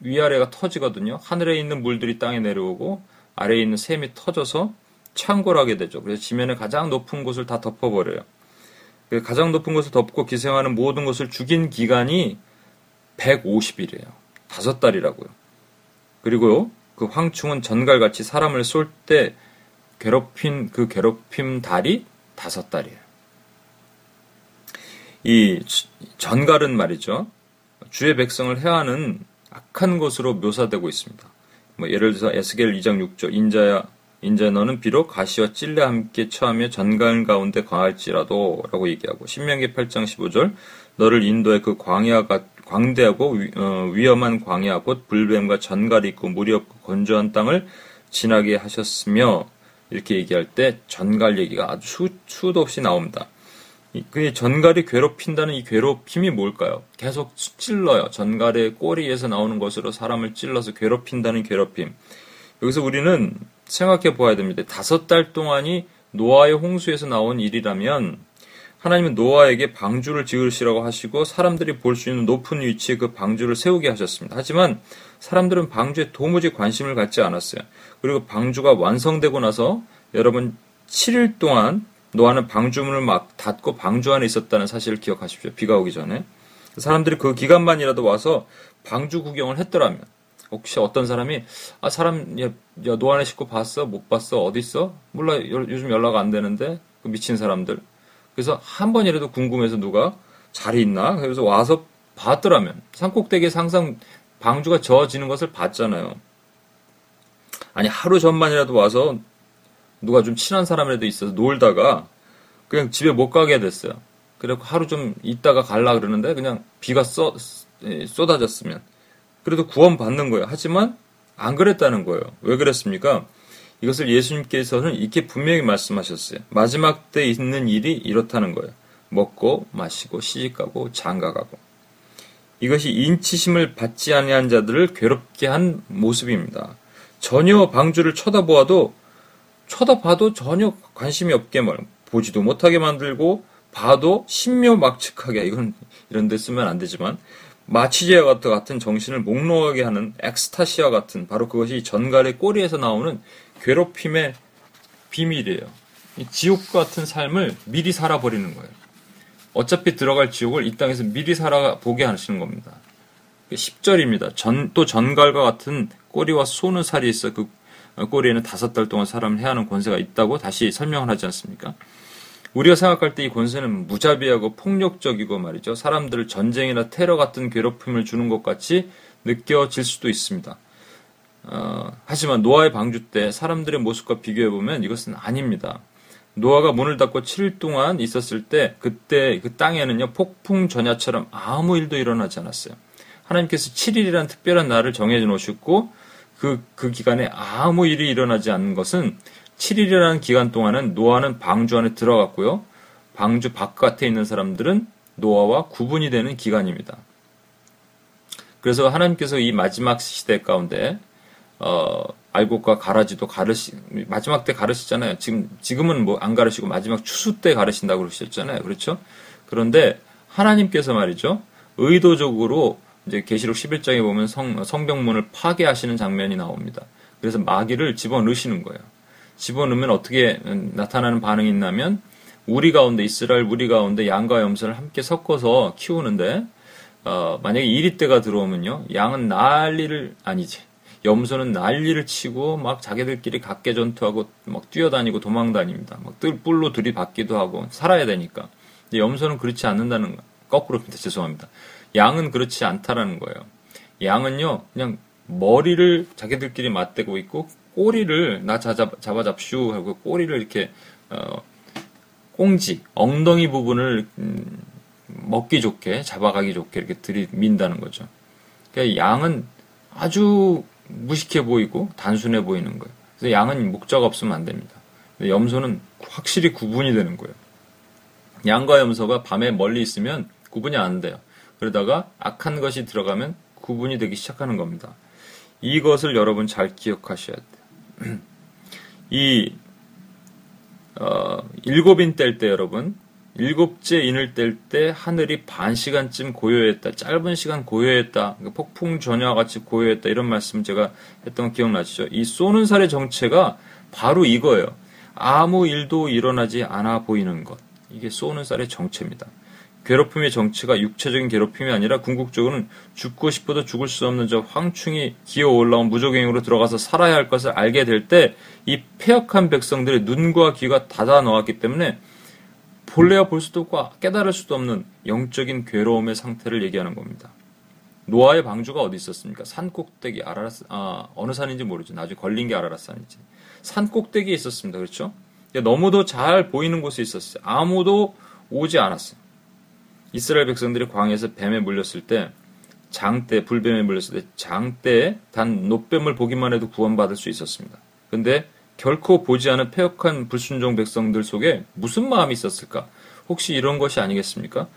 위아래가 터지거든요. 하늘에 있는 물들이 땅에 내려오고 아래에 있는 샘이 터져서 창궐하게 되죠. 그래서 지면의 가장 높은 곳을 다 덮어버려요. 그 가장 높은 곳을 덮고 기생하는 모든 것을 죽인 기간이 150일이에요. 다섯 달이라고요. 그리고 그 황충은 전갈같이 사람을 쏠 때 괴롭힌 그 괴롭힘 달이 다섯 달이에요. 이 전갈은 말이죠. 주의 백성을 해하는 악한 것으로 묘사되고 있습니다. 뭐 예를 들어서 에스겔 2장 6절 인자야 인자 너는 비록 가시와 찔레 함께 처하며 전갈 가운데 광할지라도 라고 얘기하고 신명기 8장 15절 너를 인도의 그 광야가 광대하고 위, 어, 위험한 광야 곧 불뱀과 전갈이 있고 물이 없고 건조한 땅을 지나게 하셨으며 이렇게 얘기할 때 전갈 얘기가 아주 수, 수도 없이 나옵니다. 그 전갈이 괴롭힌다는 이 괴롭힘이 뭘까요? 계속 찔러요. 전갈의 꼬리에서 나오는 것으로 사람을 찔러서 괴롭힌다는 괴롭힘. 여기서 우리는 생각해 보아야 됩니다. 다섯 달 동안이 노아의 홍수에서 나온 일이라면 하나님은 노아에게 방주를 지으시라고 하시고 사람들이 볼 수 있는 높은 위치에 그 방주를 세우게 하셨습니다. 하지만 사람들은 방주에 도무지 관심을 갖지 않았어요. 그리고 방주가 완성되고 나서 여러분 7일 동안 노아는 방주문을 막 닫고 방주 안에 있었다는 사실을 기억하십시오. 비가 오기 전에. 사람들이 그 기간만이라도 와서 방주 구경을 했더라면 혹시 어떤 사람이 아 사람 야, 야 노안의 식구 봤어? 못 봤어? 어디 있어? 몰라. 요, 요즘 연락 안 되는데? 그 미친 사람들. 그래서 한 번이라도 궁금해서 누가 자리 있나? 그래서 와서 봤더라면 산꼭대기에 항상 방주가 저어지는 것을 봤잖아요. 아니 하루 전만이라도 와서 누가 좀 친한 사람이라도 있어서 놀다가 그냥 집에 못 가게 됐어요 그래고 하루 좀 있다가 갈라 그러는데 그냥 비가 쏟, 쏟아졌으면 그래도 구원받는 거예요. 하지만 안 그랬다는 거예요. 왜 그랬습니까? 이것을 예수님께서는 이렇게 분명히 말씀하셨어요. 마지막 때 있는 일이 이렇다는 거예요. 먹고 마시고 시집가고 장가가고 이것이 인치심을 받지 아니한 자들을 괴롭게 한 모습입니다. 전혀 방주를 쳐다보아도 쳐다봐도 전혀 관심이 없게 말 보지도 못하게 만들고 봐도 신묘막측하게 이건 이런 데 쓰면 안 되지만 마취제와 같은 정신을 몽롱하게 하는 엑스타시와 같은 바로 그것이 전갈의 꼬리에서 나오는 괴롭힘의 비밀이에요. 지옥 같은 삶을 미리 살아버리는 거예요. 어차피 들어갈 지옥을 이 땅에서 미리 살아보게 하시는 겁니다. 10절입니다. 전, 또 전갈과 같은 꼬리와 쏘는 살이 있어 그 꼬리에는 다섯 달 동안 사람을 해하는 권세가 있다고 다시 설명을 하지 않습니까? 우리가 생각할 때 이 권세는 무자비하고 폭력적이고 말이죠. 사람들을 전쟁이나 테러 같은 괴롭힘을 주는 것 같이 느껴질 수도 있습니다. 어, 하지만 노아의 방주 때 사람들의 모습과 비교해 보면 이것은 아닙니다. 노아가 문을 닫고 7일 동안 있었을 때 그때 그 땅에는요 폭풍 전야처럼 아무 일도 일어나지 않았어요. 하나님께서 7일이라는 특별한 날을 정해 놓으셨고 그, 그 기간에 아무 일이 일어나지 않는 것은 7일이라는 기간 동안은 노아는 방주 안에 들어갔고요. 방주 바깥에 있는 사람들은 노아와 구분이 되는 기간입니다. 그래서 하나님께서 이 마지막 시대 가운데 어, 알곡과 가라지도 가르시 마지막 때 가르시잖아요. 지금 지금은 뭐 안 가르시고 마지막 추수 때 가르신다고 그러셨잖아요. 그렇죠? 그런데 하나님께서 말이죠. 의도적으로 이제 계시록 11장에 보면 성, 성병문을 파괴하시는 장면이 나옵니다. 그래서 마귀를 집어넣으시는 거예요. 집어넣으면 어떻게 나타나는 반응이 있냐면 우리 가운데 이스라엘 우리 가운데 양과 염소를 함께 섞어서 키우는데 어, 만약에 이리 때가 들어오면요 양은 난리를 아니지 염소는 난리를 치고 막 자기들끼리 각계 전투하고 막 뛰어다니고 도망다닙니다. 막 뿔로 들이받기도 하고 살아야 되니까. 염소는 그렇지 않는다는 거. 거꾸로입니다. 죄송합니다. 양은 그렇지 않다라는 거예요. 양은요 그냥 머리를 자기들끼리 맞대고 있고 꼬리를 나 잡아, 잡슈 하고 꼬리를 이렇게 어, 꽁지 엉덩이 부분을 음, 먹기 좋게 잡아가기 좋게 이렇게 들이민다는 거죠. 그러니까 양은 아주 무식해 보이고 단순해 보이는 거예요. 그래서 양은 목자가 없으면 안 됩니다. 염소는 확실히 구분이 되는 거예요. 양과 염소가 밤에 멀리 있으면 구분이 안 돼요. 그러다가 악한 것이 들어가면 구분이 되기 시작하는 겁니다. 이것을 여러분 잘 기억하셔야 돼요. 이 어, 일곱인 뗄 때 여러분 일곱째 인을 뗄 때 하늘이 반 시간쯤 고요했다. 짧은 시간 고요했다. 그러니까 폭풍 전야와 같이 고요했다. 이런 말씀 제가 했던 거 기억나시죠? 이 쏘는 살의 정체가 바로 이거예요. 아무 일도 일어나지 않아 보이는 것. 이게 쏘는 쌀의 정체입니다. 괴롭힘의 정체가 육체적인 괴롭힘이 아니라 궁극적으로는 죽고 싶어도 죽을 수 없는 저 황충이 기어 올라온 무적행으로 들어가서 살아야 할 것을 알게 될 때 이 폐역한 백성들의 눈과 귀가 닫아 놓았기 때문에 볼래야 볼 수도 없고 깨달을 수도 없는 영적인 괴로움의 상태를 얘기하는 겁니다. 노아의 방주가 어디 있었습니까? 산 꼭대기 아라라스 아 어느 산인지 모르죠. 나중에 걸린 게 아라라산이지. 산 꼭대기에 있었습니다. 그렇죠? 너무도 잘 보이는 곳에 있었어요. 아무도 오지 않았어요. 이스라엘 백성들이 광에서 뱀에 물렸을 때 장대 불뱀에 물렸을 때 장대에 단 노뱀을 보기만 해도 구원받을 수 있었습니다. 근데 결코 보지 않은 폐역한 불순종 백성들 속에 무슨 마음이 있었을까? 혹시 이런 것이 아니겠습니까?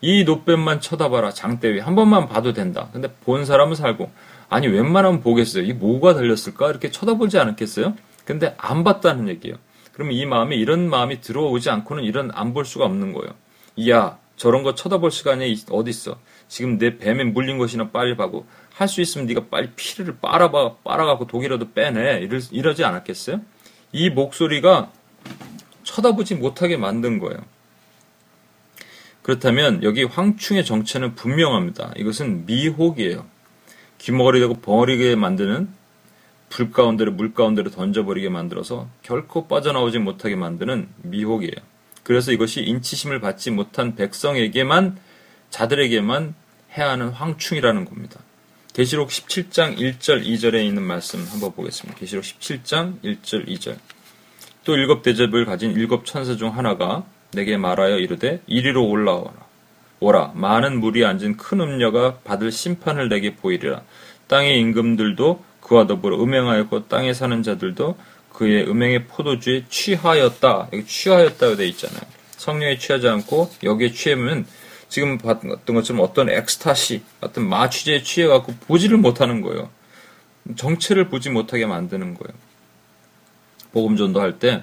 이 노뱀만 쳐다봐라 장대 위 한 번만 봐도 된다. 근데 본 사람은 살고 아니 웬만하면 보겠어요. 이 뭐가 달렸을까? 이렇게 쳐다보지 않았겠어요? 근데 안 봤다는 얘기예요. 그러면 이 마음에 이런 마음이 들어오지 않고는 이런 안 볼 수가 없는 거예요. 이야 저런 거 쳐다볼 시간이 어디 있어? 지금 내 뱀에 물린 것이나 빨리 봐고 할 수 있으면 네가 빨리 피를 빨아봐 빨아갖고 독이라도 빼내 이러, 이러지 않았겠어요? 이 목소리가 쳐다보지 못하게 만든 거예요. 그렇다면 여기 황충의 정체는 분명합니다. 이것은 미혹이에요. 귀머거리 되고 벙어리게 만드는 불 가운데로 물 가운데로 던져버리게 만들어서 결코 빠져나오지 못하게 만드는 미혹이에요. 그래서 이것이 인치심을 받지 못한 백성에게만 자들에게만 해야 하는 황충이라는 겁니다. 계시록 17장 1절 2절에 있는 말씀 한번 보겠습니다. 계시록 17장 1절 2절. 또 일곱 대접을 가진 일곱 천사 중 하나가 내게 말하여 이르되 이리로 올라오라. 오라 많은 물이 앉은 큰 음녀가 받을 심판을 내게 보이리라. 땅의 임금들도 그와 더불어 음행하였고 땅에 사는 자들도 그의 음행의 포도주에 취하였다. 여기 취하였다고 되어 있잖아요. 성령에 취하지 않고 여기에 취하면 지금 봤던 것처럼 어떤 엑스타시, 어떤 마취제에 취해갖고 보지를 못하는 거예요. 정체를 보지 못하게 만드는 거예요. 복음 전도할 때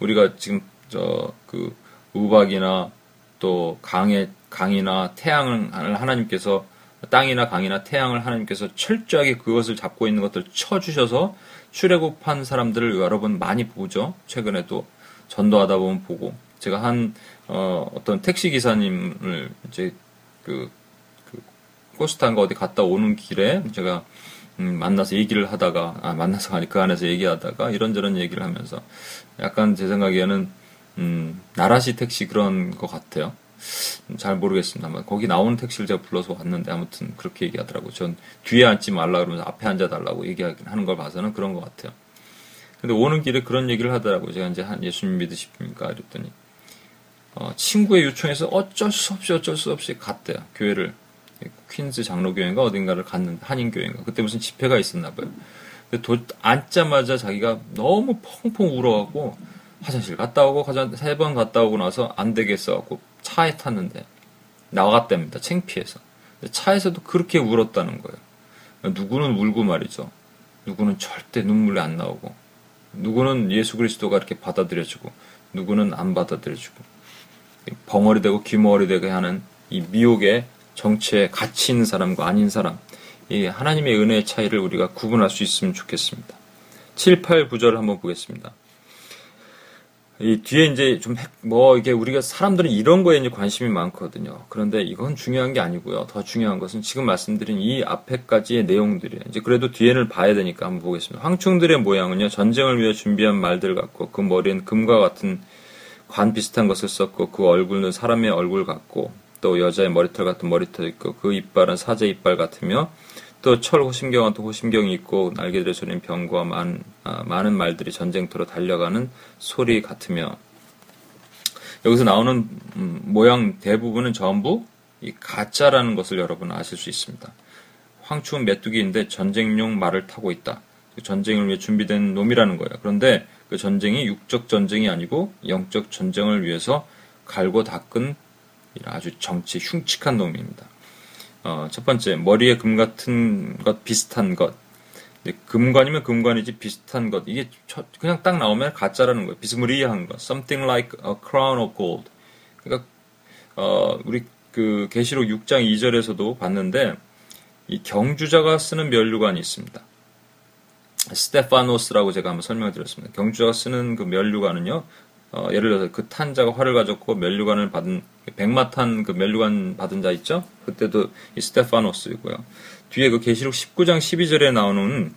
우리가 지금 저 그 우박이나 또 강의 강이나 태양을 하나님께서 땅이나 강이나 태양을 하나님께서 철저하게 그것을 잡고 있는 것들 쳐주셔서 출애굽한 사람들을 여러 분 많이 보죠. 최근에도 전도하다 보면 보고 제가 한 어, 어떤 택시 기사님을 이제 그, 그 코스탄가 어디 갔다 오는 길에 제가 음, 만나서 얘기를 하다가 아 만나서 아니 그 안에서 얘기하다가 이런저런 얘기를 하면서 약간 제 생각에는 음, 나라시 택시 그런 것 같아요. 잘 모르겠습니다만 거기 나오는 택시를 제가 불러서 왔는데 아무튼 그렇게 얘기하더라고요. 전 뒤에 앉지 말라 그러면서 앞에 앉아 달라고 얘기하는 걸 봐서는 그런 것 같아요. 근데 오는 길에 그런 얘기를 하더라고요. 제가 이제 한 예수님 믿으십니까? 이랬더니 어, 친구의 요청에서 어쩔 수 없이 어쩔 수 없이 갔대요. 교회를 퀸즈 장로교회인가 어딘가를 갔는데 한인교회인가 그때 무슨 집회가 있었나 봐요. 근데 도, 앉자마자 자기가 너무 펑펑 울어갖고 화장실 갔다 오고 세번 갔다 오고 나서 안 되겠어 갖고 차에 탔는데 나갔답니다. 창피해서. 차에서도 그렇게 울었다는 거예요. 누구는 울고 말이죠. 누구는 절대 눈물이 안 나오고 누구는 예수 그리스도가 이렇게 받아들여주고 누구는 안 받아들여주고 벙어리 되고 귀머리 되게 하는 이 미혹의 정체에 갇히 있는 사람과 아닌 사람 이 하나님의 은혜의 차이를 우리가 구분할 수 있으면 좋겠습니다. 7, 8, 9절 한번 보겠습니다. 이 뒤에 이제 좀 뭐 이게 우리가 사람들은 이런 거에 이제 관심이 많거든요. 그런데 이건 중요한 게 아니고요. 더 중요한 것은 지금 말씀드린 이 앞에까지의 내용들이에요. 이제 그래도 뒤에는 봐야 되니까 한번 보겠습니다. 황충들의 모양은요. 전쟁을 위해 준비한 말들 같고 그 머리엔 금과 같은 관 비슷한 것을 썼고 그 얼굴은 사람의 얼굴 같고 또 여자의 머리털 같은 머리털 있고 그 이빨은 사제 이빨 같으며 또 철 호심경은 또 호심경이 있고 날개들의 소리는 병과 많, 아, 많은 말들이 전쟁터로 달려가는 소리 같으며 여기서 나오는 음, 모양 대부분은 전부 이 가짜라는 것을 여러분 아실 수 있습니다. 황충은 메뚜기인데 전쟁용 말을 타고 있다. 전쟁을 위해 준비된 놈이라는 거예요. 그런데 그 전쟁이 육적 전쟁이 아니고 영적 전쟁을 위해서 갈고 닦은 아주 정치 흉측한 놈입니다. 어, 첫 번째, 머리에 금 같은 것, 비슷한 것. 금관이면 금관이지 비슷한 것 이게 그냥 딱 나오면 가짜라는 거예요. 비스무리한 것. Something like a crown of gold. 그러니까 어, 우리 그 계시록 6장 2절에서도 봤는데 이 경주자가 쓰는 면류관이 있습니다. 스테파노스라고 제가 한번 설명을 드렸습니다. 경주자가 쓰는 그 면류관은요. 어, 예를 들어서 그 탄자가 활을 가졌고 면류관을 받은 백마탄 그 면류관 받은 자 있죠? 그때도 이 스테파노스이고요. 뒤에 그 계시록 19장 12절에 나오는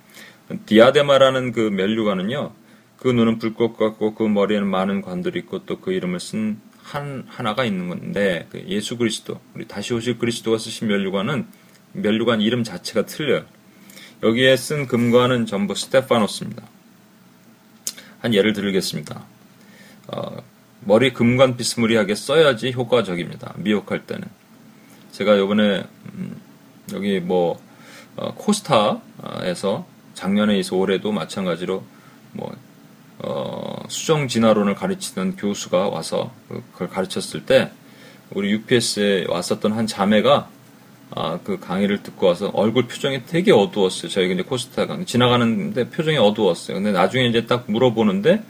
디아데마라는 그 면류관은요. 그 눈은 불꽃 같고 그 머리에는 많은 관들이 있고 또 그 이름을 쓴 한 하나가 있는 건데 그 예수 그리스도 우리 다시 오실 그리스도가 쓰신 면류관은 면류관 이름 자체가 틀려요. 여기에 쓴 금관은 전부 스테파노스입니다. 한 예를 들겠습니다. 어, 머리 금관 비스무리하게 써야지 효과적입니다. 미혹할 때는. 제가 요번에 음, 여기 뭐 어, 코스타에서 작년에 있어 올해도 마찬가지로 뭐 어, 수정 진화론을 가르치는 교수가 와서 그걸 가르쳤을 때 우리 UPS에 왔었던 한 자매가 아, 그 강의를 듣고 와서 얼굴 표정이 되게 어두웠어요. 저희가 이제 코스타 강 지나가는데 표정이 어두웠어요. 근데 나중에 이제 딱 물어보는데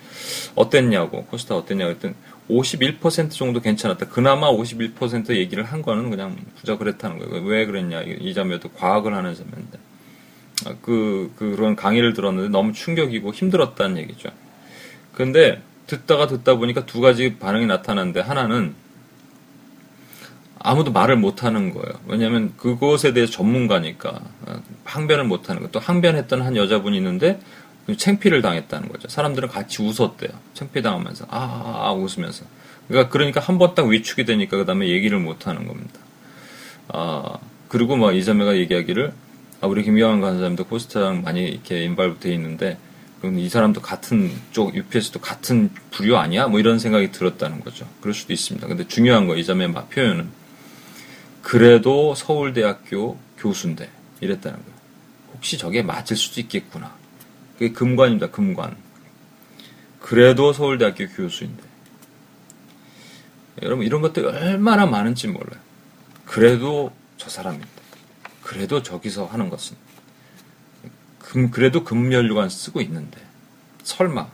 어땠냐고 코스타 어땠냐고 했더니 51% 정도 괜찮았다. 그나마 51% 얘기를 한 거는 그냥 부자 그랬다는 거예요. 왜 그랬냐. 이 자매도 과학을 하는 자매인데. 아, 그, 그런 강의를 들었는데 너무 충격이고 힘들었다는 얘기죠. 근데 듣다가 듣다 보니까 두 가지 반응이 나타났는데 하나는 아무도 말을 못하는 거예요. 왜냐하면 그곳에 대해서 전문가니까 아, 항변을 못하는 거. 또 항변했던 한 여자분이 있는데 챙피를 당했다는 거죠. 사람들은 같이 웃었대요. 챙피 당하면서 아, 아, 아 웃으면서. 그러니까 그러니까 한 번 딱 위축이 되니까 그 다음에 얘기를 못하는 겁니다. 아 그리고 뭐 이자매가 얘기하기를 아, 우리 김경환 간사님도 코스트랑 많이 이렇게 인발부돼 있는데 그럼 이 사람도 같은 쪽 UPS도 같은 부류 아니야? 뭐 이런 생각이 들었다는 거죠. 그럴 수도 있습니다. 근데 중요한 거 이자매 막 표현은 그래도 서울대학교 교수인데 이랬다는 거예요. 혹시 저게 맞을 수도 있겠구나. 그게 금관입니다. 금관. 그래도 서울대학교 교수인데. 여러분 이런 것들이 얼마나 많은지 몰라요. 그래도 저 사람인데. 그래도 저기서 하는 것은 금 그래도 금연류관 쓰고 있는데 설마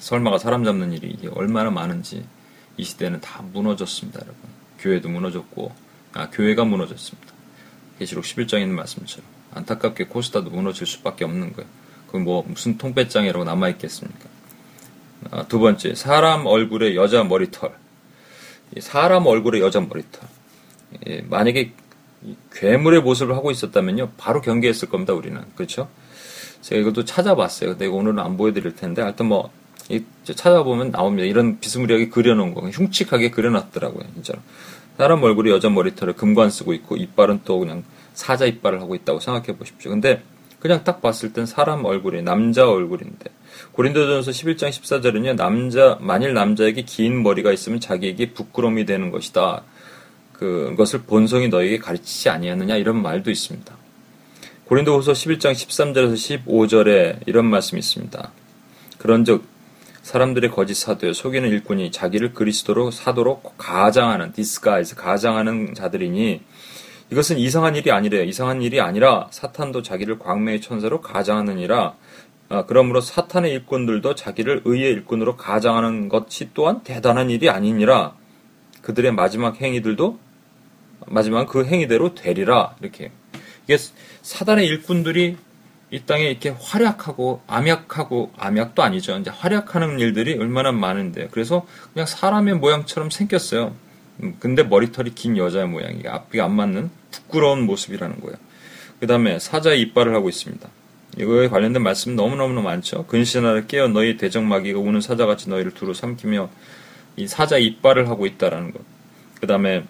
설마가 사람 잡는 일이 얼마나 많은지 이 시대는 다 무너졌습니다, 여러분. 교회도 무너졌고 아 교회가 무너졌습니다. 계시록 11장에 있는 말씀처럼 안타깝게 코스타도 무너질 수밖에 없는 거예요. 그 뭐 무슨 통배짱이라고 남아 있겠습니까? 아, 두 번째 사람 얼굴에 여자 머리털. 사람 얼굴에 여자 머리털. 예, 만약에 괴물의 모습을 하고 있었다면요, 바로 경계했을 겁니다, 우리는. 그렇죠? 제가 이것도 찾아봤어요. 근데 오늘은 안 보여드릴 텐데, 하여튼 뭐, 찾아보면 나옵니다. 이런 비스무리하게 그려놓은 거. 흉측하게 그려놨더라고요, 진짜로. 사람 얼굴이 여자 머리털을 금관 쓰고 있고, 이빨은 또 그냥 사자 이빨을 하고 있다고 생각해 보십시오. 근데 그냥 딱 봤을 땐 사람 얼굴이, 남자 얼굴인데. 고린도전서 11장 14절은요, 남자, 만일 남자에게 긴 머리가 있으면 자기에게 부끄러움이 되는 것이다. 그것을 본성이 너에게 가르치지 아니하느냐 이런 말도 있습니다. 고린도후서 11장 13절에서 15절에 이런 말씀이 있습니다. 그런즉 사람들의 거짓 사도요 속이는 일꾼이 자기를 그리스도의 사도로 가장하는 disguise 가장하는 자들이니 이것은 이상한 일이 아니래요. 이상한 일이 아니라 사탄도 자기를 광명의 천사로 가장하느니라. 아, 그러므로 사탄의 일꾼들도 자기를 의의 일꾼으로 가장하는 것이 또한 대단한 일이 아니니라. 그들의 마지막 행위들도 마지막 그 행위대로 되리라 이렇게 이게 사단의 일꾼들이 이 땅에 이렇게 활약하고 암약하고 암약도 아니죠. 이제 활약하는 일들이 얼마나 많은데 그래서 그냥 사람의 모양처럼 생겼어요. 음, 근데 머리털이 긴 여자의 모양이 앞이 안 맞는 부끄러운 모습이라는 거예요. 그 다음에 사자의 이빨을 하고 있습니다. 이거에 관련된 말씀 너무너무 많죠. 근신하를 깨어 너희 대적마귀가 우는 사자같이 너희를 두루 삼키며 이 사자 이빨을 하고 있다라는 것. 그 다음에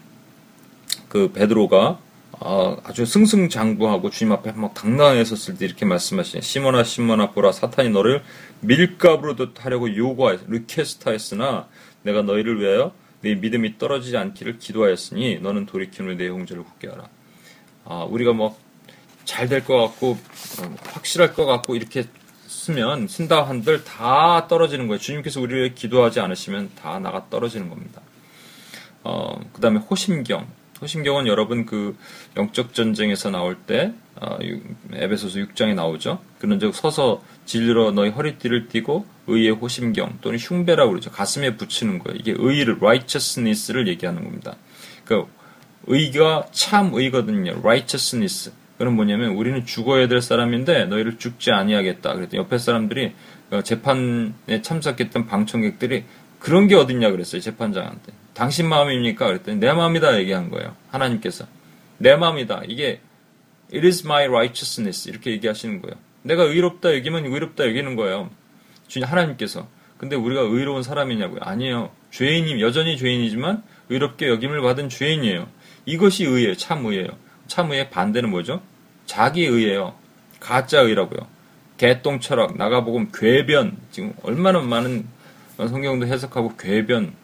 그 베드로가 아, 아주 승승장구하고 주님 앞에 막 당당했었을 때 이렇게 말씀하시네. 시몬아 시몬아 보라 사탄이 너를 밀가부로 하려고 요구하였 리퀘스트하였으나 내가 너희를 위하여 네 믿음이 떨어지지 않기를 기도하였으니 너는 돌이키는 내 형제를 굳게 하라. 아, 우리가 뭐 잘 될 것 같고 어, 확실할 것 같고 이렇게 쓰면 쓴다 한들 다 떨어지는 거예요. 주님께서 우리를 기도하지 않으시면 다 나가 떨어지는 겁니다. 어, 그 다음에 호심경. 호심경은 여러분 그 영적 전쟁에서 나올 때 어, 에베소서 6장에 나오죠. 그런즉 서서 진리로 너희 허리띠를 띠고 의의 호심경 또는 흉배라고 그러죠. 가슴에 붙이는 거예요. 이게 의를 righteousness를 얘기하는 겁니다. 그 의가 참 의거든요. righteousness. 그건 뭐냐면 우리는 죽어야 될 사람인데 너희를 죽지 아니하겠다. 그랬더니 옆에 사람들이 어, 재판에 참석했던 방청객들이 그런 게 어딨냐 그랬어요. 재판장한테. 당신 마음입니까? 그랬더니 내 마음이다 얘기한 거예요. 하나님께서. 내 마음이다. 이게 it is my righteousness 이렇게 얘기하시는 거예요. 내가 의롭다 여기면 의롭다 여기는 거예요. 주님 하나님께서. 근데 우리가 의로운 사람이냐고요? 아니에요. 죄인이 여전히 죄인이지만 의롭게 여김을 받은 죄인이에요. 이것이 의예요. 참 의예요. 참 의의 반대는 뭐죠? 자기 의예요. 가짜 의라고요. 개똥 철학, 나가보면 괴변. 지금 얼마나 많은 성경도 해석하고 괴변.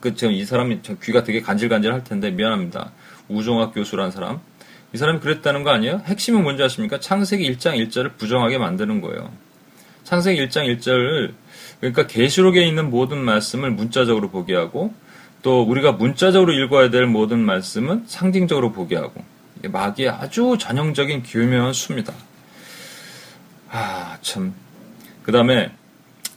그 지금 이 사람이 귀가 되게 간질간질 할 텐데 미안합니다. 우종학 교수라는 사람. 이 사람이 그랬다는 거 아니에요? 핵심은 뭔지 아십니까? 창세기 1장 1절을 부정하게 만드는 거예요. 창세기 1장 1절을 그러니까 계시록에 있는 모든 말씀을 문자적으로 보게 하고 또 우리가 문자적으로 읽어야 될 모든 말씀은 상징적으로 보게 하고 마귀의 아주 전형적인 교묘한 수입니다. 아, 참. 그 다음에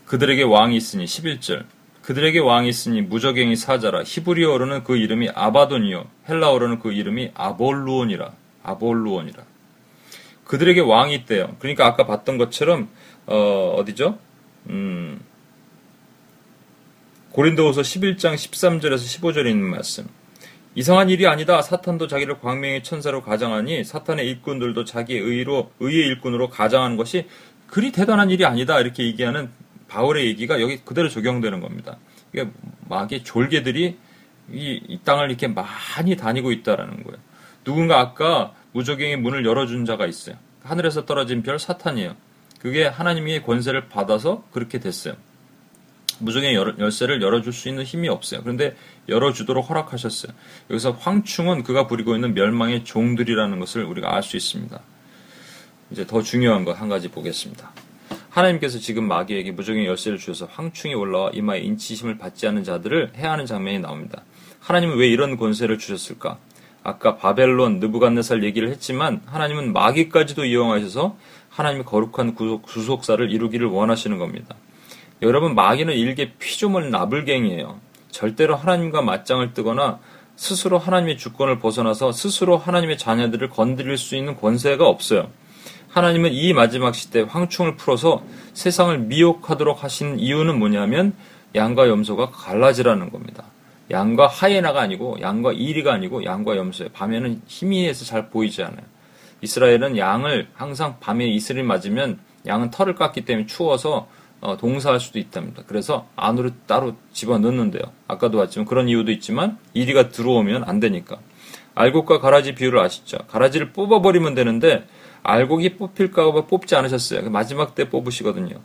그들에게 왕이 있으니 11절. 그들에게 왕이 있으니 무적행이 사자라. 히브리어로는 그 이름이 아바돈이요. 헬라어로는 그 이름이 아볼루온이라. 아볼루온이라. 그들에게 왕이 있대요. 그러니까 아까 봤던 것처럼 어, 어디죠? 음, 고린도후서 11장 13절에서 15절에 있는 말씀. 이상한 일이 아니다. 사탄도 자기를 광명의 천사로 가장하니 사탄의 일꾼들도 자기의 의로 의의 일꾼으로 가장하는 것이 그리 대단한 일이 아니다. 이렇게 얘기하는 바울의 얘기가 여기 그대로 적용되는 겁니다. 이게 마귀의 졸개들이 이, 이 땅을 이렇게 많이 다니고 있다라는 거예요. 누군가 아까 무적행의 문을 열어준 자가 있어요. 하늘에서 떨어진 별 사탄이에요. 그게 하나님의 권세를 받아서 그렇게 됐어요. 무적의 열쇠를 열어줄 수 있는 힘이 없어요. 그런데 열어주도록 허락하셨어요. 여기서 황충은 그가 부리고 있는 멸망의 종들이라는 것을 우리가 알 수 있습니다. 이제 더 중요한 것 한 가지 보겠습니다. 하나님께서 지금 마귀에게 무적의 열쇠를 주셔서 황충이 올라와 이마에 인치심을 받지 않는 자들을 해하는 장면이 나옵니다. 하나님은 왜 이런 권세를 주셨을까? 아까 바벨론, 느부갓네살 얘기를 했지만 하나님은 마귀까지도 이용하셔서 하나님의 거룩한 구속 사를 이루기를 원하시는 겁니다. 여러분 마귀는 일개 피조물 나불갱이에요. 절대로 하나님과 맞짱을 뜨거나 스스로 하나님의 주권을 벗어나서 스스로 하나님의 자녀들을 건드릴 수 있는 권세가 없어요. 하나님은 이 마지막 시대 황충을 풀어서 세상을 미혹하도록 하신 이유는 뭐냐면 양과 염소가 갈라지라는 겁니다. 양과 하이에나가 아니고 양과 이리가 아니고 양과 염소예요. 밤에는 희미해서 잘 보이지 않아요. 이스라엘은 양을 항상 밤에 이슬이 맞으면 양은 털을 깎기 때문에 추워서 어, 동사할 수도 있답니다. 그래서 안으로 따로 집어 넣는데요. 아까도 봤지만 그런 이유도 있지만 이리가 들어오면 안 되니까. 알곡과 가라지 비율을 아시죠? 가라지를 뽑아버리면 되는데 알곡이 뽑힐까 봐 뽑지 않으셨어요. 마지막 때 뽑으시거든요.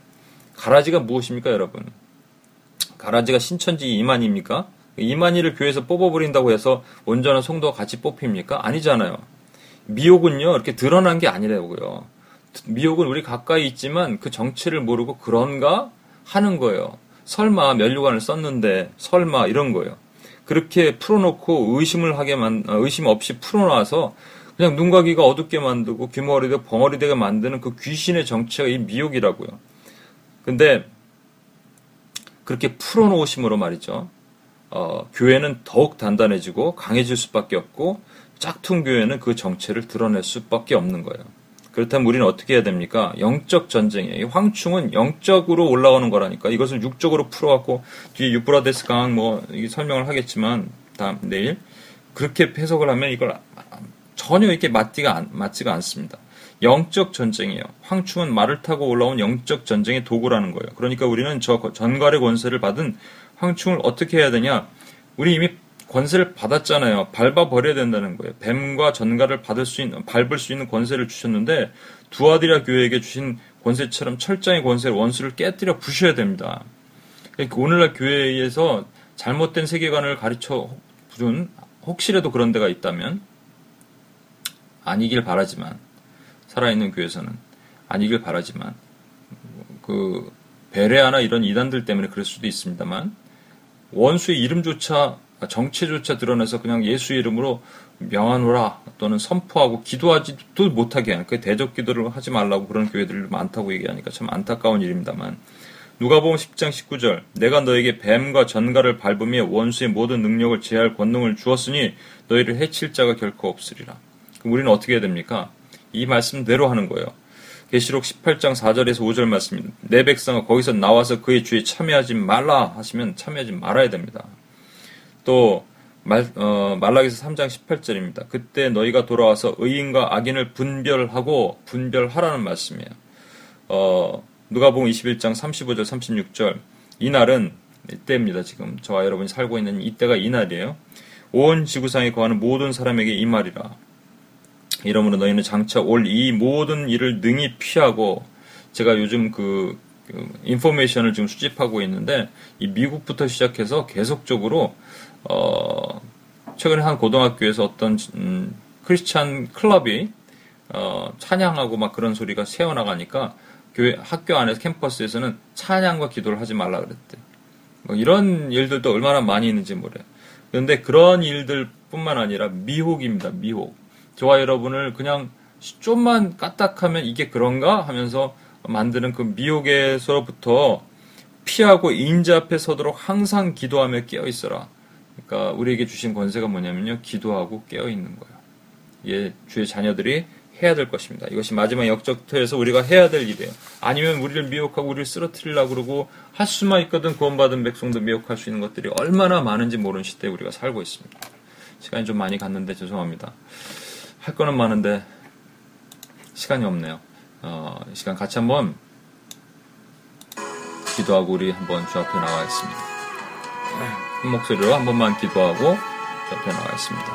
가라지가 무엇입니까, 여러분? 가라지가 신천지 이만입니까? 이만희를 교회에서 뽑아버린다고 해서 온전한 성도가 같이 뽑힙니까? 아니잖아요. 미혹은요, 이렇게 드러난 게 아니라고요. 미혹은 우리 가까이 있지만 그 정체를 모르고 그런가 하는 거예요. 설마 면류관을 썼는데 설마 이런 거예요. 그렇게 풀어놓고 의심을 하게 만 어, 의심 없이 풀어놔서 그냥 눈과 귀가 어둡게 만들고 귀머리 되고 벙어리 되게 만드는 그 귀신의 정체가 이 미혹이라고요. 근데 그렇게 풀어놓으심으로 말이죠. 어, 교회는 더욱 단단해지고 강해질 수밖에 없고 짝퉁 교회는 그 정체를 드러낼 수밖에 없는 거예요. 그렇다면 우리는 어떻게 해야 됩니까? 영적 전쟁이에요. 황충은 영적으로 올라오는 거라니까. 이것을 육적으로 풀어갖고 뒤에 유브라데스 강항 뭐 설명을 하겠지만 다음 내일 그렇게 해석을 하면 이걸 전혀 이렇게 맞지가 맞지가 않습니다. 영적 전쟁이에요. 황충은 말을 타고 올라온 영적 전쟁의 도구라는 거예요. 그러니까 우리는 저 전갈의 권세를 받은 황충을 어떻게 해야 되냐? 우리 이미 권세를 받았잖아요. 밟아 버려야 된다는 거예요. 뱀과 전갈을 받을 수 있는 밟을 수 있는 권세를 주셨는데 두아디라 교회에게 주신 권세처럼 철장의 권세를 원수를 깨뜨려 부셔야 됩니다. 그러니까 오늘날 교회에서 잘못된 세계관을 가르쳐 준 혹시라도 그런 데가 있다면 아니길 바라지만 살아있는 교회에서는 아니길 바라지만 그 베레아나 이런 이단들 때문에 그럴 수도 있습니다만 원수의 이름조차 정체조차 드러내서 그냥 예수 이름으로 명하노라 또는 선포하고 기도하지도 못하게 하는 그 대적 기도를 하지 말라고 그런 교회들 많다고 얘기하니까 참 안타까운 일입니다만 누가복음 10장 19절 내가 너에게 뱀과 전갈을 밟으며 원수의 모든 능력을 제할 권능을 주었으니 너희를 해칠 자가 결코 없으리라. 우리는 어떻게 해야 됩니까? 이 말씀대로 하는 거예요. 계시록 18장 4절에서 5절 말씀입니다. 내 백성아 거기서 나와서 그의 주에 참여하지 말라 하시면 참여하지 말아야 됩니다. 또 말, 어, 말라기서 3장 18절입니다. 그때 너희가 돌아와서 의인과 악인을 분별하고 분별하라는 말씀이에요. 어, 누가복음 21장 35절 36절 이 날은 이때입니다. 지금 저와 여러분이 살고 있는 이때가 이 날이에요. 온 지구상에 거하는 모든 사람에게 이 말이라. 이러므로 너희는 장차 올 이 모든 일을 능히 피하고 제가 요즘 그, 그 인포메이션을 지금 수집하고 있는데 이 미국부터 시작해서 계속적으로 어, 최근에 한 고등학교에서 어떤 음, 크리스찬 클럽이 어, 찬양하고 막 그런 소리가 새어나가니까 교회 학교 안에서 캠퍼스에서는 찬양과 기도를 하지 말라 그랬대. 뭐 이런 일들도 얼마나 많이 있는지 모르 그런데 그런 일들뿐만 아니라 미혹입니다. 미혹. 저와 여러분을 그냥 좀만 까딱하면 이게 그런가 하면서 만드는 그 미혹에서부터 피하고 인자 앞에 서도록 항상 기도하며 깨어 있어라. 그러니까 우리에게 주신 권세가 뭐냐면요. 기도하고 깨어 있는 거예요. 예, 주의 자녀들이 해야 될 것입니다. 이것이 마지막 역적터에서 우리가 해야 될 일이에요. 아니면 우리를 미혹하고 우리를 쓰러뜨리려고 그러고 할 수만 있거든 구원받은 백성도 미혹할 수 있는 것들이 얼마나 많은지 모르는 시대에 우리가 살고 있습니다. 시간이 좀 많이 갔는데 죄송합니다. 할 거는 많은데 시간이 없네요. 어, 시간 같이 한번 기도하고 우리 한번 주 앞에 나가겠습니다. 큰 목소리로 한 번만 기도하고 주 앞에 나가겠습니다.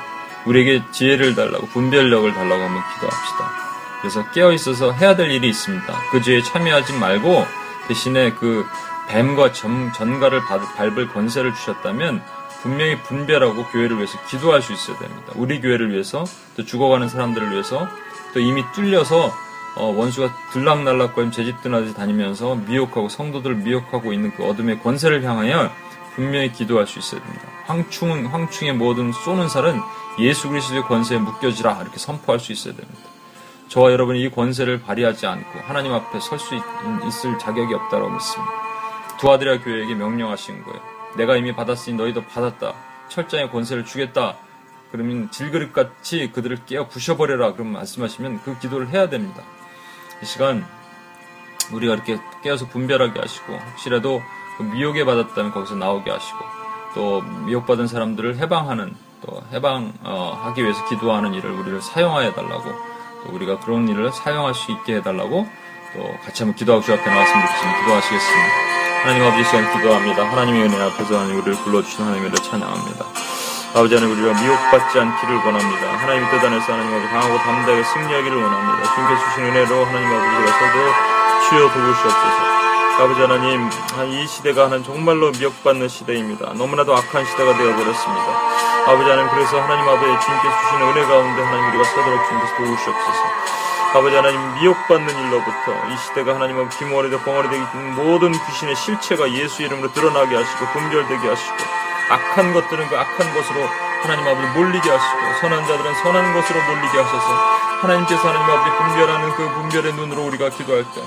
우리에게 지혜를 달라고 분별력을 달라고 한번 기도합시다. 그래서 깨어 있어서 해야 될 일이 있습니다. 그 죄에 참여하지 말고 대신에 그 뱀과 전, 전갈을 밟을 권세를 주셨다면 분명히 분별하고 교회를 위해서 기도할 수 있어야 됩니다. 우리 교회를 위해서 또 죽어가는 사람들을 위해서 또 이미 뚫려서 어, 원수가 들락날락거리며 제집 드나듯이 다니면서 미혹하고 성도들을 미혹하고 있는 그 어둠의 권세를 향하여 분명히 기도할 수 있어야 됩니다. 황충은 황충의 모든 쏘는 살은 예수 그리스도의 권세에 묶여지라 이렇게 선포할 수 있어야 됩니다. 저와 여러분이 이 권세를 발휘하지 않고 하나님 앞에 설 수 있을 자격이 없다고 믿습니다. 두아드라 교회에게 명령하신 거예요. 내가 이미 받았으니 너희도 받았다. 철장의 권세를 주겠다. 그러면 질그릇같이 그들을 깨어 부셔버려라. 그럼 말씀하시면 그 기도를 해야 됩니다. 이 시간 우리가 이렇게 깨어서 분별하게 하시고 혹시라도 그 미혹에 받았다면 거기서 나오게 하시고 또 미혹받은 사람들을 해방하는 또 해방하기 어, 위해서 기도하는 일을 우리를 사용하여 달라고 또 우리가 그런 일을 사용할 수 있게 해달라고 또 같이 한번 기도하고 주 앞에 나왔으면 좋겠습니다. 기도하시겠습니다. 하나님 아버지 시간 기도합니다. 하나님의 은혜 앞에서 하나님 우리를 불러주신 하나님을 찬양합니다. 아버지 하나님 우리가 미혹받지 않기를 원합니다. 하나님 뜻 안에서 하나님 아버지 강하고 담대하게 승리하기를 원합니다. 주님께 주신 은혜로 하나님 아버지가 서도 주여 도우시옵소서. 아버지 하나님 이 시대가 하는 정말로 미혹받는 시대입니다. 너무나도 악한 시대가 되어버렸습니다. 아버지 하나님 그래서 하나님 아버지 주님께 주신 은혜 가운데 하나님 우리가 서도록 주님께서 도우시옵소서. 아버지 하나님 미혹받는 일로부터 이 시대가 하나님 앞 기모리되 벙어리 되기 모든 귀신의 실체가 예수 이름으로 드러나게 하시고 분별되게 하시고 악한 것들은 그 악한 것으로 하나님 아버지 몰리게 하시고 선한 자들은 선한 것으로 몰리게 하셔서 하나님께서 하나님 아버지 분별하는 그 분별의 눈으로 우리가 기도할 때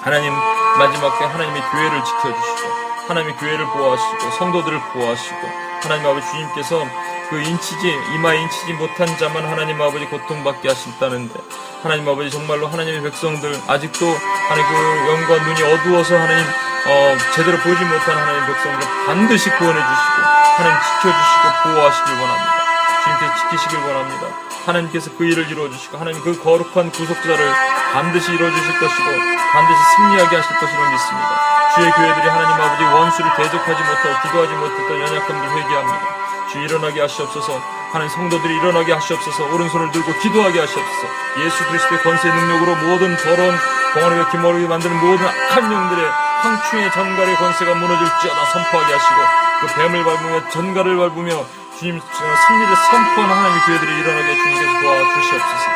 하나님 마지막 때 하나님의 교회를 지켜주시고 하나님의 교회를 보호하시고 성도들을 보호하시고 하나님 아버지 주님께서 그 인치지 이마 인치지 못한 자만 하나님 아버지 고통받게 하신다는데 하나님 아버지 정말로 하나님의 백성들 아직도 하나님 그 영과 눈이 어두워서 하나님 어, 제대로 보지 못한 하나님 백성들 반드시 구원해 주시고 하나님 지켜주시고 보호하시길 원합니다. 주님께서 지키시길 원합니다. 하나님께서 그 일을 이루어 주시고 하나님 그 거룩한 구속자를 반드시 이루어 주실 것이고 반드시 승리하게 하실 것이로 믿습니다. 주의 교회들이 하나님 아버지 원수를 대적하지 못하고 기도하지 못했던 연약함들 회개합니다. 주 일어나게 하시옵소서 하나님 성도들이 일어나게 하시옵소서 오른손을 들고 기도하게 하시옵소서 예수 그리스도의 권세 능력으로 모든 더러운 공허하게 기모르게 만드는 모든 악한 영들의 황충의 전갈의 권세가 무너질지어다 선포하게 하시고 그 뱀을 밟으며 전갈을 밟으며 주님 승리를 선포하는 하나님의 교회들이 일어나게 주님께서 도와주시옵소서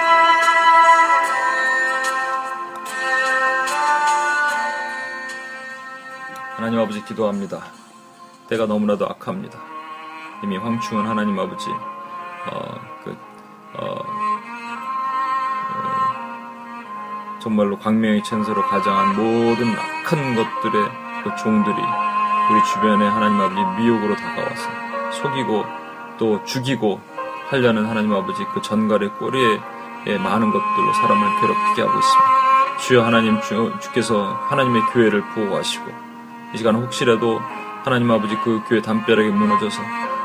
하나님 아버지 기도합니다. 때가 너무나도 악합니다. 이미 황충은 하나님 아버지 어, 그, 어, 어, 정말로 광명의 천사로 가장한 모든 악한 것들의 그 종들이 우리 주변에 하나님 아버지 미혹으로 다가와서 속이고 또 죽이고 하려는 하나님 아버지 그 전갈의 꼬리에 많은 것들로 사람을 괴롭히게 하고 있습니다. 주여 하나님 주, 주께서 하나님의 교회를 보호하시고 이 시간 혹시라도 하나님 아버지 그 교회 담벼락이 무너져서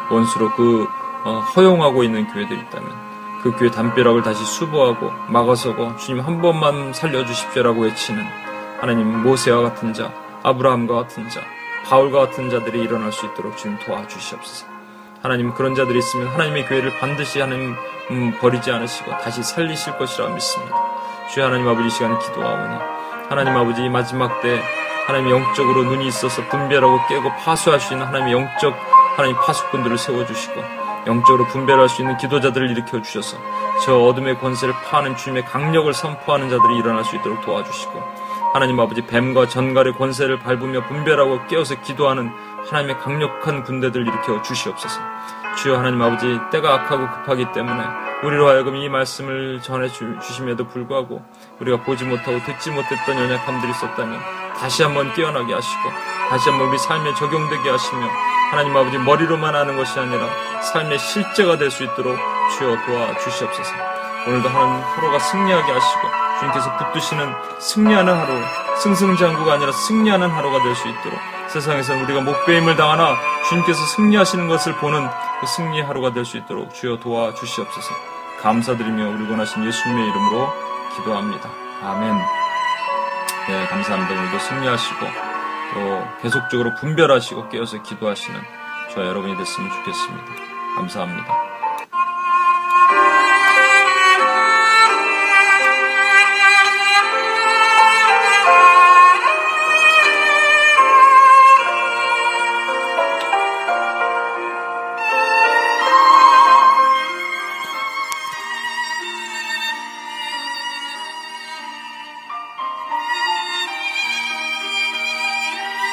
원수로 그 어, 허용하고 있는 교회들이 있다면 그 교회 담벼락을 다시 수보하고 막아서고 주님 한 번만 살려주십시오라고 외치는 하나님 모세와 같은 자, 아브라함과 같은 자, 바울과 같은 자들이 일어날 수 있도록 주님 도와주시옵소서. 하나님 그런 자들이 있으면 하나님의 교회를 반드시 하나님 음, 버리지 않으시고 다시 살리실 것이라 믿습니다. 주여 하나님 아버지 시간 기도하오니 하나님 아버지 마지막 때 하나님 영적으로 눈이 있어서 분별하고 깨고 파수할 수 있는 하나님의 영적 하나님 파수꾼들을 세워주시고 영적으로 분별할 수 있는 기도자들을 일으켜 주셔서 저 어둠의 권세를 파는 주님의 강력을 선포하는 자들이 일어날 수 있도록 도와주시고 하나님 아버지 뱀과 전갈의 권세를 밟으며 분별하고 깨어서 기도하는 하나님의 강력한 군대들 일으켜 주시옵소서. 주여 하나님 아버지 때가 악하고 급하기 때문에 우리로 하여금 이 말씀을 전해 주심에도 불구하고 우리가 보지 못하고 듣지 못했던 연약함들이 있었다면 다시 한번 깨어나게 하시고 다시 한번 우리 삶에 적용되게 하시며 하나님 아버지 머리로만 하는 것이 아니라 삶의 실제가 될 수 있도록 주여 도와 주시옵소서. 오늘도 하나님 하루가 승리하게 하시고 주님께서 붙드시는 승리하는 하루, 승승장구가 아니라 승리하는 하루가 될 수 있도록 세상에서 우리가 목배임을 당하나 주님께서 승리하시는 것을 보는 그 승리 하루가 될 수 있도록 주여 도와 주시옵소서. 감사드리며 우리 원하신 예수님의 이름으로 기도합니다. 아멘. 네, 감사합니다. 오늘도 승리하시고 또 계속적으로 분별하시고 깨어서 기도하시는 저 여러분이 됐으면 좋겠습니다. 감사합니다.